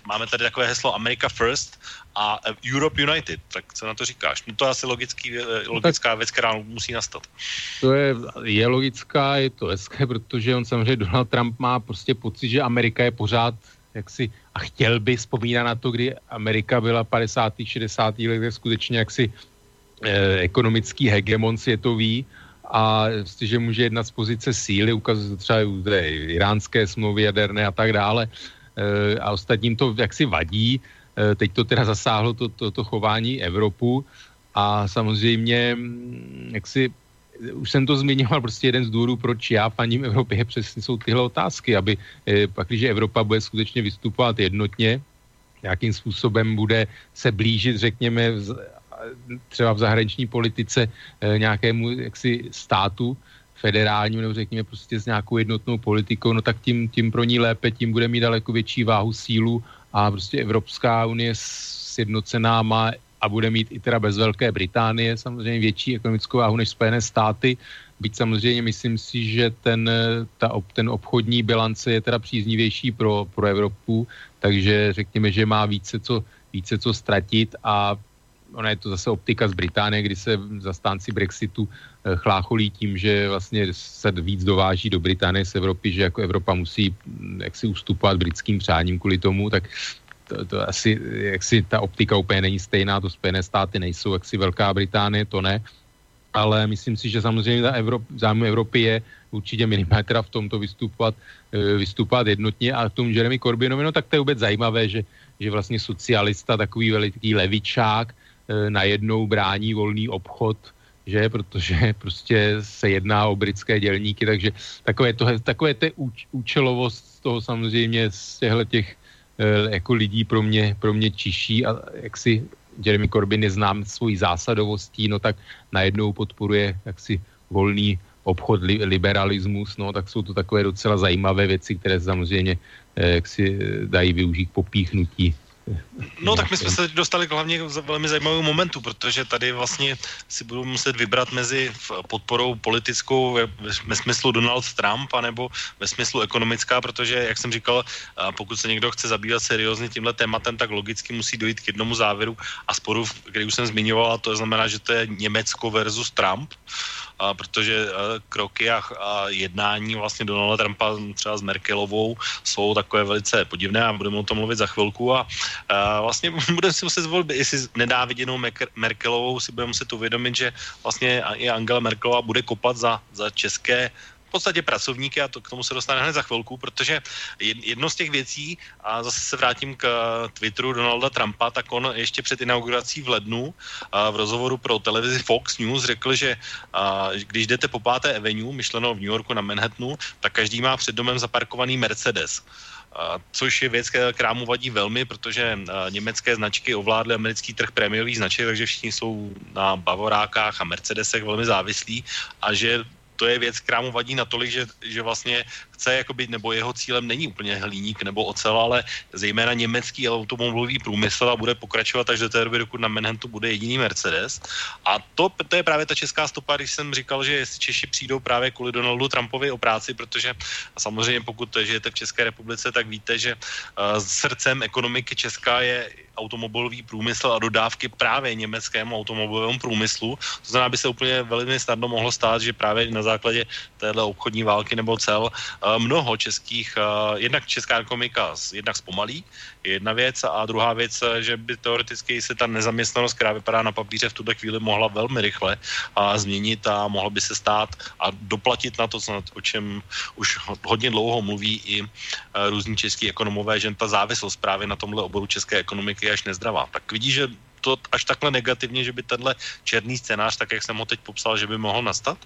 máme tady takové heslo America First a Europe United, tak co na to říkáš? No to je asi logický, eh, logická věc, která musí nastat. To je, je logická, je to hezké, protože on samozřejmě Donald Trump má prostě pocit, že Amerika je pořád jaksi, a chtěl by vzpomínat na to, kdy Amerika byla 50. 60. letech skutečně jaksi eh, ekonomický hegemon světový a prostě, že může jednat z pozice síly, ukazuje třeba u iránské smlouvy jaderné a tak dále eh, a ostatním to jaksi vadí, Eh, teď to teda zasáhlo to, to, to chování Evropu. A samozřejmě, mm, jak si, už jsem to zmiňoval, prostě jeden z důvodů, proč já faním Evropě, přesně jsou tyhle otázky, aby eh, pak, když Evropa bude skutečně vystupovat jednotně, jakým způsobem bude se blížit, řekněme, třeba v zahraniční politice eh, nějakému jaksi státu, federálním, nebo řekněme prostě s nějakou jednotnou politikou, no tak tím, tím pro ní lépe, tím bude mít daleko větší váhu sílu a prostě Evropská unie sjednocená má a bude mít i teda bez Velké Británie samozřejmě větší ekonomickou váhu než Spojené státy. Byť samozřejmě myslím si, že ten, ta, ten obchodní bilance je teda příznivější pro, pro Evropu, takže řekněme, že má více co, více co ztratit a ona je to zase optika z Británie, kdy se zastánci Brexitu eh, chlácholí tím, že vlastně se víc dováží do Británie z Evropy, že jako Evropa musí hm, jaksi ustupovat britským přáním kvůli tomu, tak to, to asi, jaksi ta optika úplně není stejná, to Spojené státy nejsou, jaksi Velká Británie, to ne, ale myslím si, že samozřejmě ta Evrop, zájmu Evropy je určitě minimálně teda v tomto vystupovat, eh, vystupovat jednotně. A k tomu Jeremy Corbynovi, no tak to je vůbec zajímavé, že, že vlastně socialista, takový veliký levičák, najednou brání volný obchod, že, protože prostě se jedná o britské dělníky, takže takové, to, takové té úč, účelovost z toho samozřejmě z těchto těch e, jako lidí pro mě, pro mě čiší a jak si Jeremy Corbyn je znám svojí zásadovostí, no tak najednou podporuje jaksi volný obchod, li, liberalismus, no tak jsou to takové docela zajímavé věci, které samozřejmě eh, jak si dají využít k popíchnutí No tak my jsme se dostali k hlavně velmi zajímavému momentu, protože tady vlastně si budu muset vybrat mezi podporou politickou ve, smyslu Donald Trump, anebo ve smyslu ekonomická, protože, jak jsem říkal, pokud se někdo chce zabývat seriózně tímhle tématem, tak logicky musí dojít k jednomu závěru a sporu, který už jsem zmiňoval, a to znamená, že to je Německo versus Trump a protože kroky a, a jednání vlastně Donalda Trumpa třeba s Merkelovou jsou takové velice podivné a budeme o tom mluvit za chvilku a vlastně budeme si muset zvolit, jestli nenáviděnou Merkelovou si budeme muset uvědomit, že vlastně i Angela Merkelová bude kopat za, za české podstatě pracovníky a to k tomu se dostane hned za chvilku, protože jedno z těch věcí, a zase se vrátím k Twitteru Donalda Trumpa, tak on ještě před inaugurací v lednu v rozhovoru pro televizi Fox News řekl, že když jdete po páté Avenue, myšleno v New Yorku na Manhattanu, tak každý má před domem zaparkovaný Mercedes. Což je věc, která mu vadí velmi, protože uh, německé značky ovládly americký trh prémiových značek, takže všichni jsou na Bavorákách a Mercedesech velmi závislí. A že to je věc, která mu vadí natolik, že, že vlastně chce, jakoby, nebo jeho cílem není úplně hliník nebo ocel, ale zejména německý automobilový průmysl a bude pokračovat až do té doby, dokud na Manhattanu bude jediný Mercedes. A to, to je právě ta česká stopa, když jsem říkal, že jestli Češi přijdou právě kvůli Donaldu Trumpovi o práci, protože samozřejmě pokud žijete v České republice, tak víte, že uh, srdcem ekonomiky Česká je automobilový průmysl a dodávky právě německému automobilovému průmyslu. To znamená, by se úplně velmi snadno mohlo stát, že právě na základě téhle obchodní války nebo cel mnoho českých, jednak česká ekonomika jednak zpomalí, jedna věc a druhá věc, že by teoreticky se ta nezaměstnanost, která vypadá na papíře v tuto chvíli, mohla velmi rychle a změnit a mohla by se stát a doplatit na to, o čem už hodně dlouho mluví i různí český ekonomové, že ta závislost právě na tomhle oboru české ekonomiky je až nezdravá. Tak vidí, že to až takhle negativně, že by tenhle černý scénář, tak jak jsem ho teď popsal, že by mohl nastat?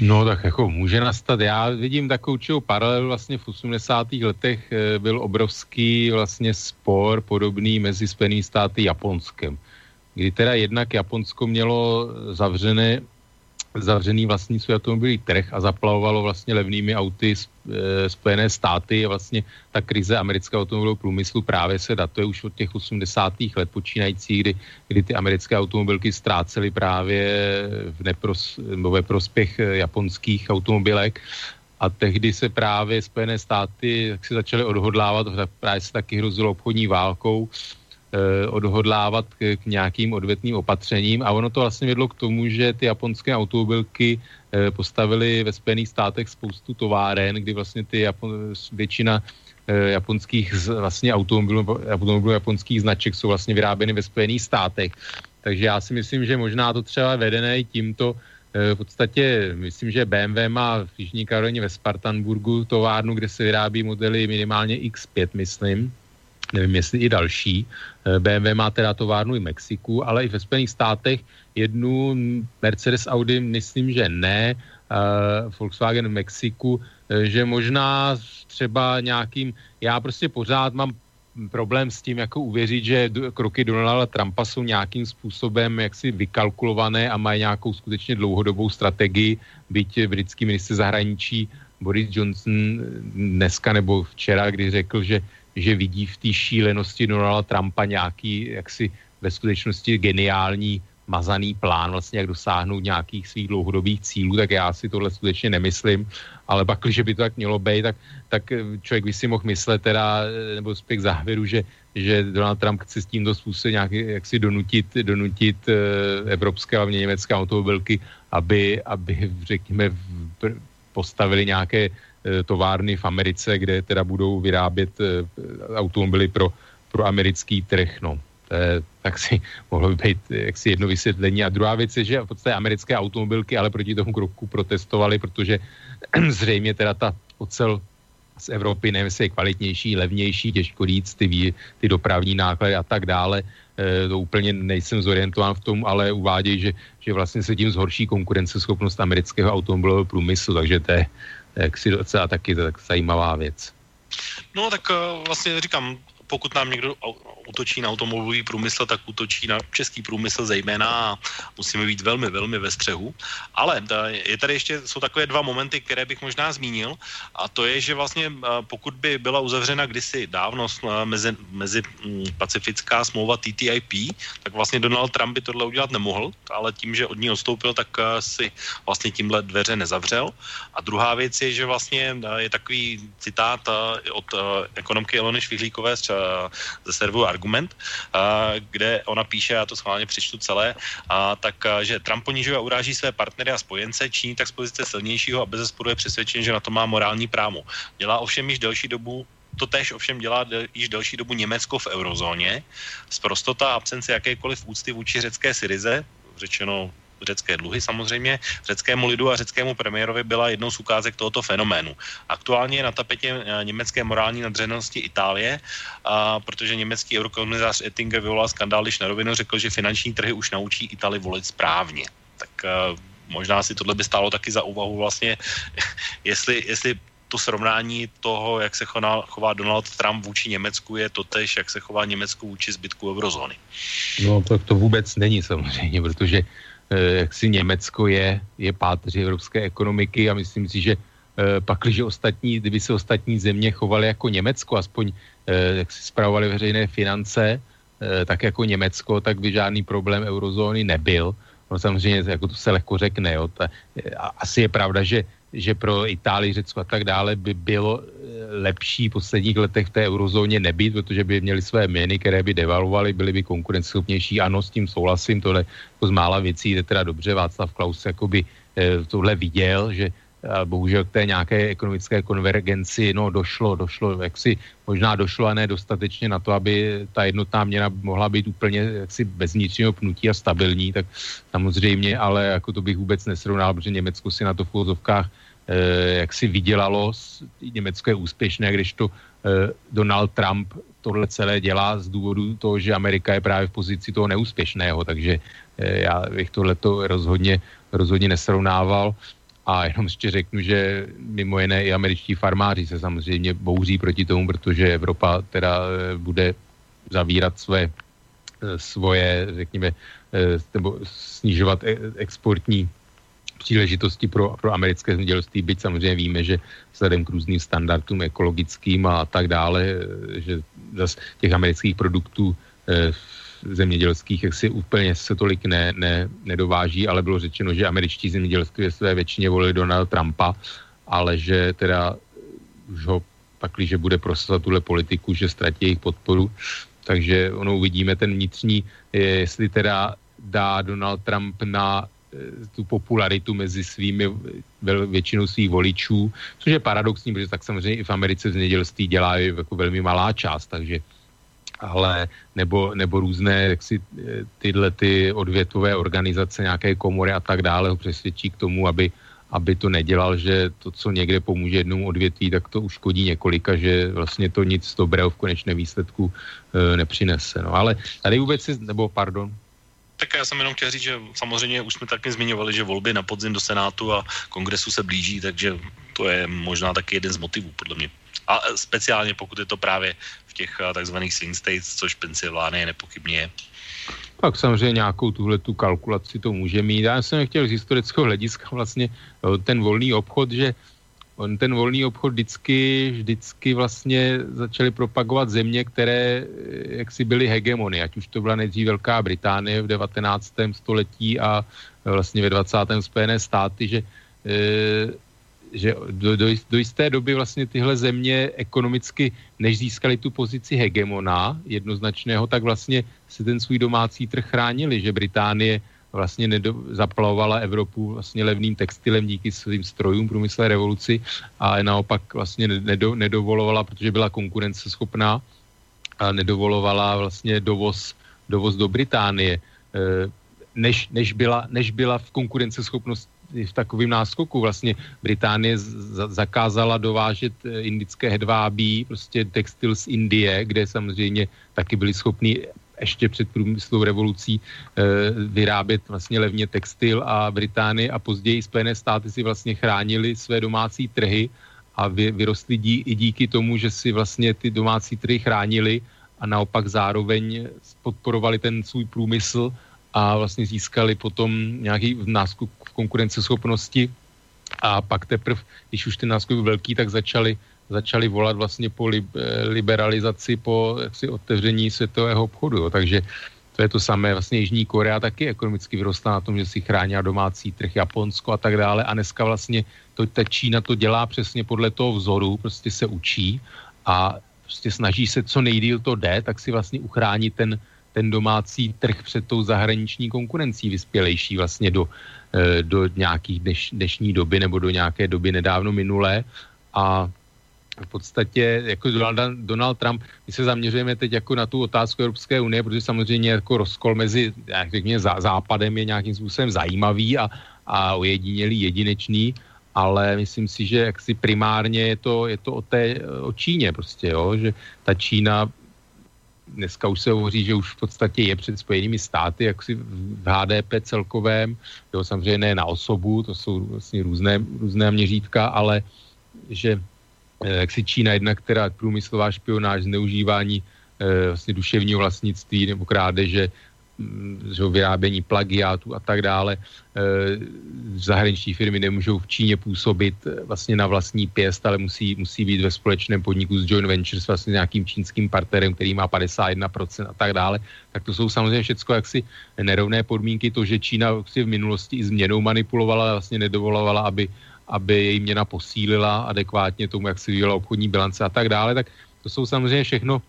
No tak jako může nastat. Já vidím takovou určitou paralelu vlastně v 80. letech eh, byl obrovský vlastně spor podobný mezi Spojenými státy Japonskem, kdy teda jednak Japonsko mělo zavřené zavřený vlastní svůj automobilový trh a zaplavovalo vlastně levnými auty e, Spojené státy a vlastně ta krize amerického automobilového průmyslu právě se datuje už od těch 80. let počínající, kdy, kdy ty americké automobilky ztrácely právě v nepros, ve prospěch e, japonských automobilek a tehdy se právě Spojené státy tak se začaly odhodlávat, právě se taky hrozilo obchodní válkou, Eh, odhodlávat k, k nějakým odvetným opatřením a ono to vlastně vedlo k tomu, že ty japonské automobilky eh, postavily ve Spojených státech spoustu továren, kdy vlastně ty Japon, většina eh, japonských vlastně automobilů, automobilů japonských značek jsou vlastně vyráběny ve Spojených státech. Takže já si myslím, že možná to třeba vedené tímto v podstatě myslím, že BMW má v Jižní Karolině ve Spartanburgu továrnu, kde se vyrábí modely minimálně X5, myslím, nevím jestli i další. Eh, BMW má teda továrnu i Mexiku, ale i ve Spojených státech. Jednu Mercedes Audi myslím, že ne, uh, Volkswagen v Mexiku, uh, že možná třeba nějakým, já prostě pořád mám problém s tím, jako uvěřit, že kroky Donalda Trumpa jsou nějakým způsobem jaksi vykalkulované a mají nějakou skutečně dlouhodobou strategii, byť britský minister zahraničí Boris Johnson dneska nebo včera, kdy řekl, že že vidí v té šílenosti Donalda Trumpa nějaký jaksi ve skutečnosti geniální mazaný plán, vlastně jak dosáhnout nějakých svých dlouhodobých cílů, tak já si tohle skutečně nemyslím, ale pak, když by to tak mělo být, tak, tak člověk by si mohl myslet teda, nebo spěch k závěru, že, že Donald Trump chce s tímto způsobem nějak jak si donutit, donutit uh, evropské, a německé automobilky, aby, aby řekněme, postavili nějaké továrny v Americe, kde teda budou vyrábět uh, automobily pro, pro americký trh. No. Eh, tak si mohlo být jaksi jedno vysvětlení. A druhá věc je, že v podstatě americké automobilky ale proti tomu kroku protestovali, protože zřejmě teda ta ocel z Evropy, nevím, jestli je kvalitnější, levnější, těžko říct, ty, ty dopravní náklady a tak dále. To úplně nejsem zorientován v tom, ale uvádějí, že, že vlastně se tím zhorší konkurenceschopnost amerického automobilového průmyslu, takže to je jaksi docela taky tak zajímavá věc. No tak eh, vlastně říkám, pokud nám někdo útočí na automobilový průmysl, tak útočí na český průmysl zejména a musíme být velmi, velmi ve střehu. Ale je tady ještě, jsou takové dva momenty, které bych možná zmínil a to je, že vlastně pokud by byla uzavřena kdysi dávno mezi, mezi mm, pacifická smlouva TTIP, tak vlastně Donald Trump by tohle udělat nemohl, ale tím, že od ní odstoupil, tak si vlastně tímhle dveře nezavřel. A druhá věc je, že vlastně je takový citát od ekonomky Elony Švihlíkové ze serveru argument, kde ona píše, já to schválně přečtu celé, a tak, že Trump ponižuje a uráží své partnery a spojence, činí tak z pozice silnějšího a bez je přesvědčen, že na to má morální právo. Dělá ovšem již delší dobu to tež ovšem dělá de, již delší dobu Německo v eurozóně. Zprostota absence jakékoliv úcty vůči řecké Syrize, řečeno řecké dluhy samozřejmě, řeckému lidu a řeckému premiérovi byla jednou z ukázek tohoto fenoménu. Aktuálně je na tapetě eh, německé morální nadřenosti Itálie, a protože německý eurokomisář Ettinger vyvolal skandál, když na rovinu řekl, že finanční trhy už naučí Itali volit správně. Tak uh, možná si tohle by stálo taky za úvahu vlastně, jestli, jestli to srovnání toho, jak se chová, chová Donald Trump vůči Německu, je to tež, jak se chová Německo vůči zbytku eurozóny. No tak to vůbec není samozřejmě, protože Eh, jak si Německo je, je páteři evropské ekonomiky a myslím si, že eh, pakliže ostatní, kdyby se ostatní země chovaly jako Německo, aspoň eh, jak si zpravovali veřejné finance, tak jako Německo, tak by žádný problém eurozóny nebyl. No samozřejmě, jako to se lehko řekne, jo. Ta, asi je pravda, že že pro Itálii, Řecko a tak dále by bylo eh, lepší v posledních letech v té eurozóně nebýt, protože by měli své měny, které by devaluovaly, byly by konkurenceschopnější. Ano, s tím souhlasím, tohle jako z mála věcí je teda dobře. Václav Klaus jakoby eh, tohle viděl, že bohužel k té nějaké ekonomické konvergenci no, došlo, došlo, jak si možná došlo a ne dostatečně na to, aby ta jednotná měna mohla být úplně jaksi bez vnitřního pnutí a stabilní, tak samozřejmě, ale jako to bych vůbec nesrovnal, protože Německo si na to v úvozovkách eh, jak si vydělalo, Německo je úspěšné, když to eh, Donald Trump tohle celé dělá z důvodu toho, že Amerika je právě v pozici toho neúspěšného, takže eh, já bych tohleto rozhodně, rozhodně nesrovnával. A jenom ještě řeknu, že mimo jiné i američtí farmáři se samozřejmě bouří proti tomu, protože Evropa teda eh, bude zavírat své, eh, svoje, řekněme, eh, nebo snižovat exportní příležitosti pro, pro americké zemědělství, byť samozřejmě víme, že vzhledem k různým standardům ekologickým a tak dále, že zase těch amerických produktů zemědělských, jak si úplně se tolik ne, ne, nedováží, ale bylo řečeno, že američtí zemědělství ve své většině volili Donald Trumpa, ale že teda už ho pak, když bude prosazovat tuhle politiku, že ztratí jejich podporu. Takže ono uvidíme ten vnitřní, jestli teda dá Donald Trump na eh, tu popularitu mezi svými většinou svých voličů, což je paradoxní, protože tak samozřejmě i v Americe v zemědělství dělá jako velmi malá část, takže ale nebo, nebo různé jaksi, eh, tyhle ty odvětvové organizace, nějaké komory a tak dále ho přesvědčí k tomu, aby, aby to nedělal, že to, co někde pomůže jednomu odvětví, tak to uškodí několika, že vlastně to nic dobrého v konečném výsledku e, nepřinese. No, ale tady vůbec si, nebo pardon, tak já jsem jenom chtěl říct, že samozřejmě už jsme taky zmiňovali, že volby na podzim do Senátu a kongresu se blíží, takže to je možná taky jeden z motivů, podle mě. A speciálně pokud je to právě těch eh, takzvaných swing states, což Pensylvánie nepochybně je. Tak samozřejmě nějakou tuhle tu kalkulaci to může mít. Já jsem chtěl z historického hlediska vlastně eh, ten volný obchod, že on ten volný obchod vždycky, vždycky vlastně začaly propagovat země, které eh, jaksi byly hegemony, ať už to byla nejdřív Velká Británie v 19. století a vlastně ve 20. Spojené státy, že, že do, do, do jisté doby vlastně tyhle země ekonomicky, než získali tu pozici hegemona jednoznačného, tak vlastně si ten svůj domácí trh chránili, že Británie vlastně nedo, zaplavovala Evropu vlastně levným textilem díky svým strojům průmyslové revoluci a naopak vlastně nedo, nedovolovala, protože byla konkurenceschopná a nedovolovala vlastně dovoz, dovoz do Británie. E, než, než, byla, než byla v konkurenceschopnosti v takovém náskoku. Vlastně Británie zakázala dovážet e, indické hedvábí, prostě textil z Indie, kde samozřejmě taky byli schopni ještě před průmyslovou revolucí e, vyrábět vlastně levně textil a Británie a později Spojené státy si vlastně chránili své domácí trhy a vy, dí, i díky tomu, že si vlastně ty domácí trhy chránili a naopak zároveň podporovali ten svůj průmysl a vlastně získali potom nějaký v konkurenceschopnosti a pak teprve, když už ten náskok velký, tak začali začali volat vlastně po li, liberalizaci, po jaksi otevření světového obchodu. Jo. Takže to je to samé. Vlastně Jižní Korea taky ekonomicky vyrostla na tom, že si chránila domácí trh, Japonsko a tak dále. A dneska vlastně to, ta Čína to dělá přesně podle toho vzoru, prostě se učí a prostě snaží se, co nejdíl to jde, tak si vlastně uchránit ten, ten domácí trh před tou zahraniční konkurencí vyspělejší vlastně do, eh, do nějakých dneš, dnešní doby nebo do nějaké doby nedávno minulé. A v podstatě jako Donald, Donald Trump, my se zaměřujeme teď jako na tu otázku Evropské unie, protože samozřejmě jako rozkol mezi, jak řekněme, zá, západem je nějakým způsobem zajímavý a, a ojedinělý, jedinečný, ale myslím si, že jaksi primárně je to, je to o, té, o Číně prostě, jo, že ta Čína dneska už se hovoří, že už v podstatě je před spojenými státy, jak si v HDP celkovém, jo, samozřejmě ne na osobu, to jsou vlastně různé, různé měřítka, ale že Eh, jak si Čína jedna, která průmyslová špionáž, zneužívání e, vlastně duševního vlastnictví nebo krádeže, že vyrábění plagiátů a tak dále. E, zahraniční firmy nemůžou v Číně působit vlastně na vlastní pěst, ale musí, musí být ve společném podniku s joint ventures vlastně nějakým čínským partnerem, který má 51% a tak dále. Tak to jsou samozřejmě všechno jaksi nerovné podmínky. To, že Čína si v minulosti i změnou manipulovala, vlastně nedovolovala, aby aby její měna posílila adekvátně tomu, jak si vyvíjela obchodní bilance a tak dále, tak to jsou samozřejmě všechno, eh,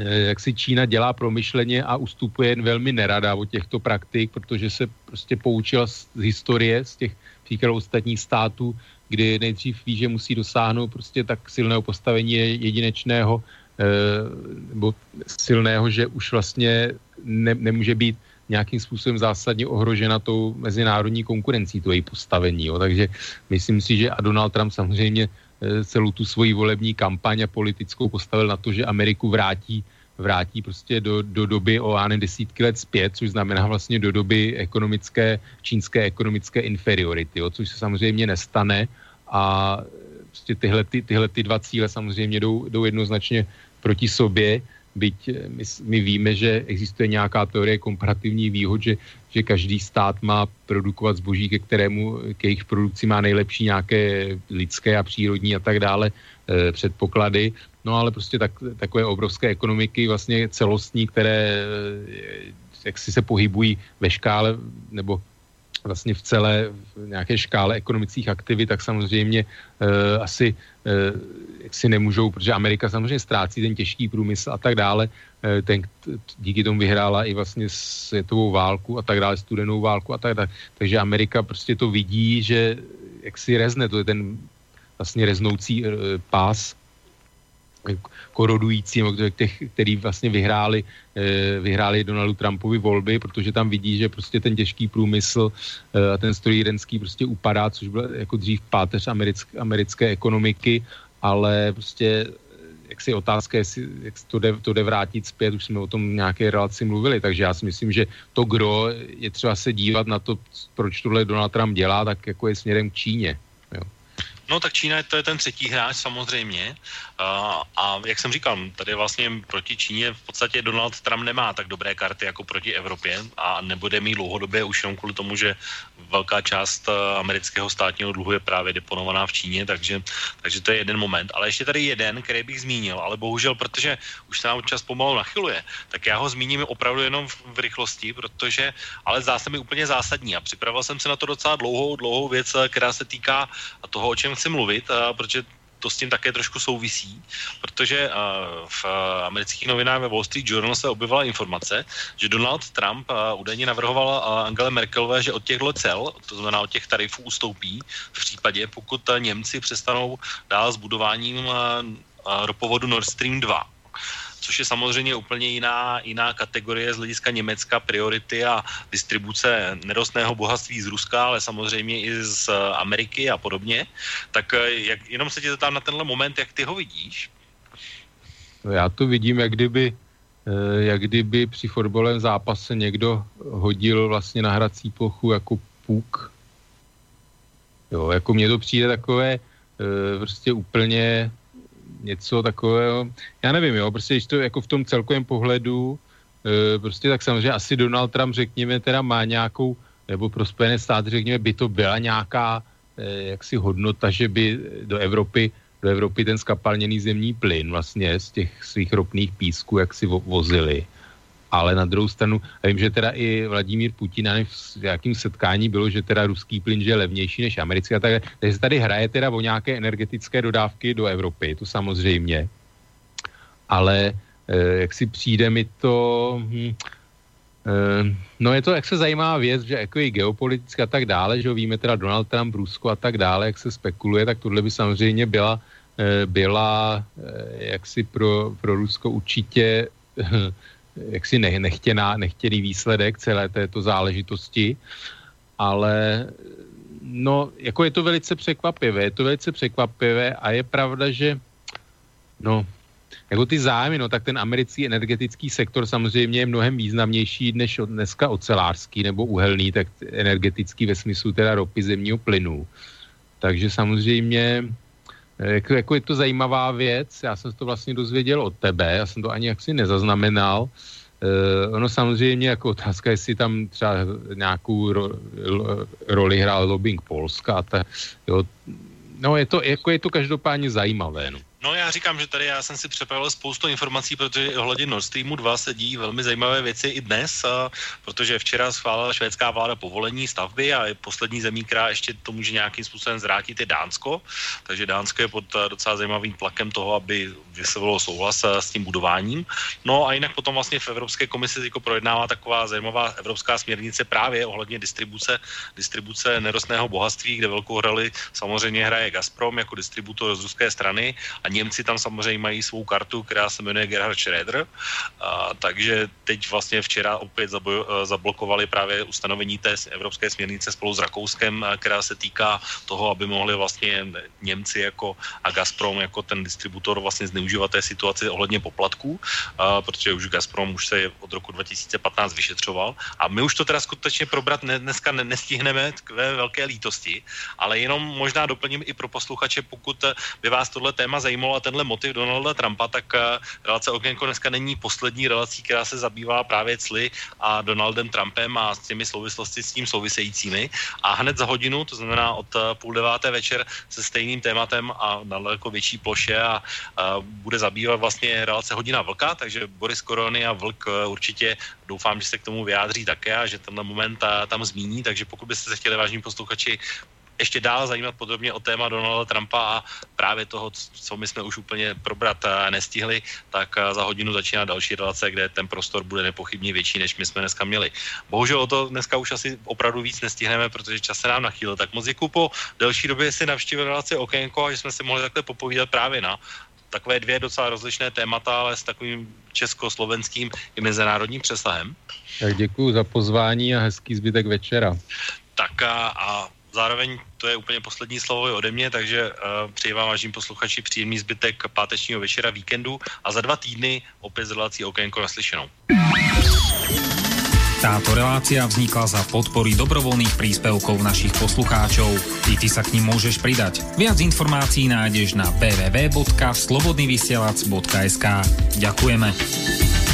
jak si Čína dělá promyšleně a ustupuje jen velmi nerada od těchto praktik, protože se prostě poučila z historie, z těch příkladů ostatních států, kdy nejdřív ví, že musí dosáhnout prostě tak silného postavení jedinečného eh, nebo silného, že už vlastně ne, nemůže být nějakým způsobem zásadně ohrožena tou mezinárodní konkurencí, to její postavení. Jo. Takže myslím si, že a Donald Trump samozřejmě eh, celou tu svoji volební kampaň a politickou postavil na to, že Ameriku vrátí vrátí prostě do, do doby o áne desítky let zpět, což znamená vlastně do doby ekonomické, čínské ekonomické inferiority, jo, což se samozřejmě nestane. A prostě tyhle, ty, tyhle ty dva cíle samozřejmě jdou, jdou jednoznačně proti sobě byť eh, my, my víme, že existuje nějaká teorie komparativní výhod, že, že každý stát má produkovat zboží, ke kterému, ke jejich produkci má nejlepší nějaké lidské a přírodní a tak dále e, předpoklady. No ale prostě tak, takové obrovské ekonomiky vlastně celostní, které e, jak si se pohybují ve škále nebo vlastně v celé v nějaké škále ekonomických aktivit, tak samozřejmě uh, asi si nemůžou, protože Amerika samozřejmě ztrácí ten těžký průmysl a tak dále, uh, ten, díky tomu vyhrála i vlastně světovou válku a tak dále, studenou válku a tak dále. Takže Amerika prostě to vidí, že jak si rezne, to je ten vlastně reznoucí uh, pás korodující, těch, který vlastně vyhráli, eh, vyhráli Donaldu Trumpovi volby, protože tam vidí, že prostě ten těžký průmysl eh, a ten strojírenský prostě upadá, což byl jako dřív páteř americké, americké ekonomiky, ale prostě jak si otázka, jestli jak to jde, to jde vrátit zpět, už jsme o tom nějaké relaci mluvili, takže já si myslím, že to gro je třeba se dívat na to, proč tohle Donald Trump dělá, tak jako je směrem k Číně. No tak Čína to je ten třetí hráč samozřejmě. A, a jak jsem říkal, tady vlastně proti Číně v podstatě Donald Trump nemá tak dobré karty jako proti Evropě a nebude mít dlouhodobě už jenom kvůli tomu, že velká část eh, amerického státního dluhu je právě deponovaná v Číně, takže, takže to je jeden moment. Ale ještě tady jeden, který bych zmínil, ale bohužel, protože už se nám čas pomalu nachyluje, tak já ho zmíním opravdu jenom v, v rychlosti, protože ale zdá se mi úplně zásadní a připravil jsem se na to docela dlouhou, dlouhou věc, eh, která se týká toho, o čem chci mluvit, a protože to s tím také trošku souvisí, protože v amerických novinách ve Wall Street Journal se objevila informace, že Donald Trump údajně navrhoval Angele Merkelové, že od těchto cel, to znamená od těch tarifů, ustoupí v případě, pokud Němci přestanou dál s budováním ropovodu Nord Stream 2 což je samozřejmě úplně jiná, jiná kategorie z hlediska Německa, priority a distribuce nerostného bohatství z Ruska, ale samozřejmě i z Ameriky a podobně. Tak eh, jak, jenom se tě zeptám na tenhle moment, jak ty ho vidíš? Já to vidím, jak kdyby, eh, jak kdyby při fotbalovém zápase někdo hodil vlastně na hrací plochu jako puk. Jo, jako mně to přijde takové eh, prostě úplně něco takového, já nevím, jo, prostě když to jako v tom celkovém pohledu, e, prostě tak samozřejmě asi Donald Trump, řekněme, teda má nějakou, nebo pro Spojené státy, řekněme, by to byla nějaká e, jaksi hodnota, že by do Evropy, do Evropy ten skapalněný zemní plyn vlastně z těch svých ropných písků jak si vo, vozili ale na druhou stranu, vím, že teda i Vladimír Putin, v jakým setkání bylo, že teda ruský plyn je levnější než americký a tak, takže se tady hraje teda o nějaké energetické dodávky do Evropy, to samozřejmě, ale eh, jak si přijde mi to, hm, eh, no je to jak se zajímá věc, že jako i geopoliticky a tak dále, že víme teda Donald Trump, Rusko a tak dále, jak se spekuluje, tak tohle by samozřejmě byla, eh, byla eh, jaksi pro, pro Rusko určitě jaksi ne, nechtěná, nechtěný výsledek celé této záležitosti, ale no, jako je to velice překvapivé, je to velice překvapivé a je pravda, že no, jako ty zájmy, no tak ten americký energetický sektor samozřejmě je mnohem významnější než dneska ocelářský nebo uhelný, tak energetický ve smyslu teda ropy zemního plynu. Takže samozřejmě jako, jako je to zajímavá věc, já jsem to vlastně dozvěděl od tebe, já jsem to ani jaksi nezaznamenal. Uh, ono samozřejmě jako otázka, jestli tam třeba nějakou ro, ro, roli hrál lobbying Polska. Ta, jo, no je to, jako je to každopádně zajímavé. No. No já říkám, že tady já jsem si připravil spoustu informací, protože ohledně Nord Streamu 2 se díjí velmi zajímavé věci i dnes, a, protože včera schválila švédská vláda povolení stavby a je poslední zemí, která ještě to může nějakým způsobem zvrátit, je Dánsko. Takže Dánsko je pod docela zajímavým tlakem toho, aby vyslovilo souhlas s tím budováním. No a jinak potom vlastně v Evropské komisi jako projednává taková zajímavá evropská směrnice právě ohledně distribuce, distribuce nerostného bohatství, kde velkou roli samozřejmě hraje Gazprom jako distributor z ruské strany a Němci tam samozřejmě mají svou kartu, která se jmenuje Gerhard Schroeder, a, takže teď vlastně včera opět zaboj, e, zablokovali právě ustanovení té evropské směrnice spolu s Rakouskem, která se týká toho, aby mohli vlastně Němci jako a Gazprom jako ten distributor vlastně zneužívat té situaci ohledně poplatků, a, protože už Gazprom už se od roku 2015 vyšetřoval. A my už to teda skutečně probrat ne, dneska ne, nestihneme ve velké lítosti, ale jenom možná doplním i pro posluchače, pokud by vás tohle téma zajímalo, zajímalo a tenhle motiv Donalda Trumpa, tak eh, relace Okénko dneska není poslední relací, která se zabývá právě cly a Donaldem Trumpem a s těmi souvislosti s tím souvisejícími. A hned za hodinu, to znamená od eh, půl deváté večer, se stejným tématem a na daleko větší ploše a, a bude zabývat vlastně relace Hodina vlka, takže Boris Korony a vlk eh, určitě doufám, že se k tomu vyjádří také a že tenhle moment tam zmíní, takže pokud byste se chtěli, vážní posluchači, ještě dál zajímat podrobně o téma Donalda Trumpa a právě toho, co my jsme už úplně probrat eh, nestihli, tak eh, za hodinu začíná další relace, kde ten prostor bude nepochybně větší, než my jsme dneska měli. Bohužel o to dneska už asi opravdu víc nestihneme, protože čas se nám nachýlil. Tak moc děkuji po delší době si navštívil relaci Okénko a že jsme si mohli takhle popovídat právě na takové dvě docela rozlišné témata, ale s takovým československým i mezinárodním přesahem. Tak děkuji za pozvání a hezký zbytek večera. Tak a, a zároveň to je úplně poslední slovo ode mě, takže uh, přeji vám, vážení posluchači, příjemný zbytek pátečního večera, víkendu a za dva týdny opět zrelací Okénko naslyšenou. Táto relácia vznikla za podpory dobrovoľných príspevkov našich poslucháčov. I ty sa k ním môžeš pridať. Viac informácií nájdeš na www.slobodnyvysielac.sk Ďakujeme.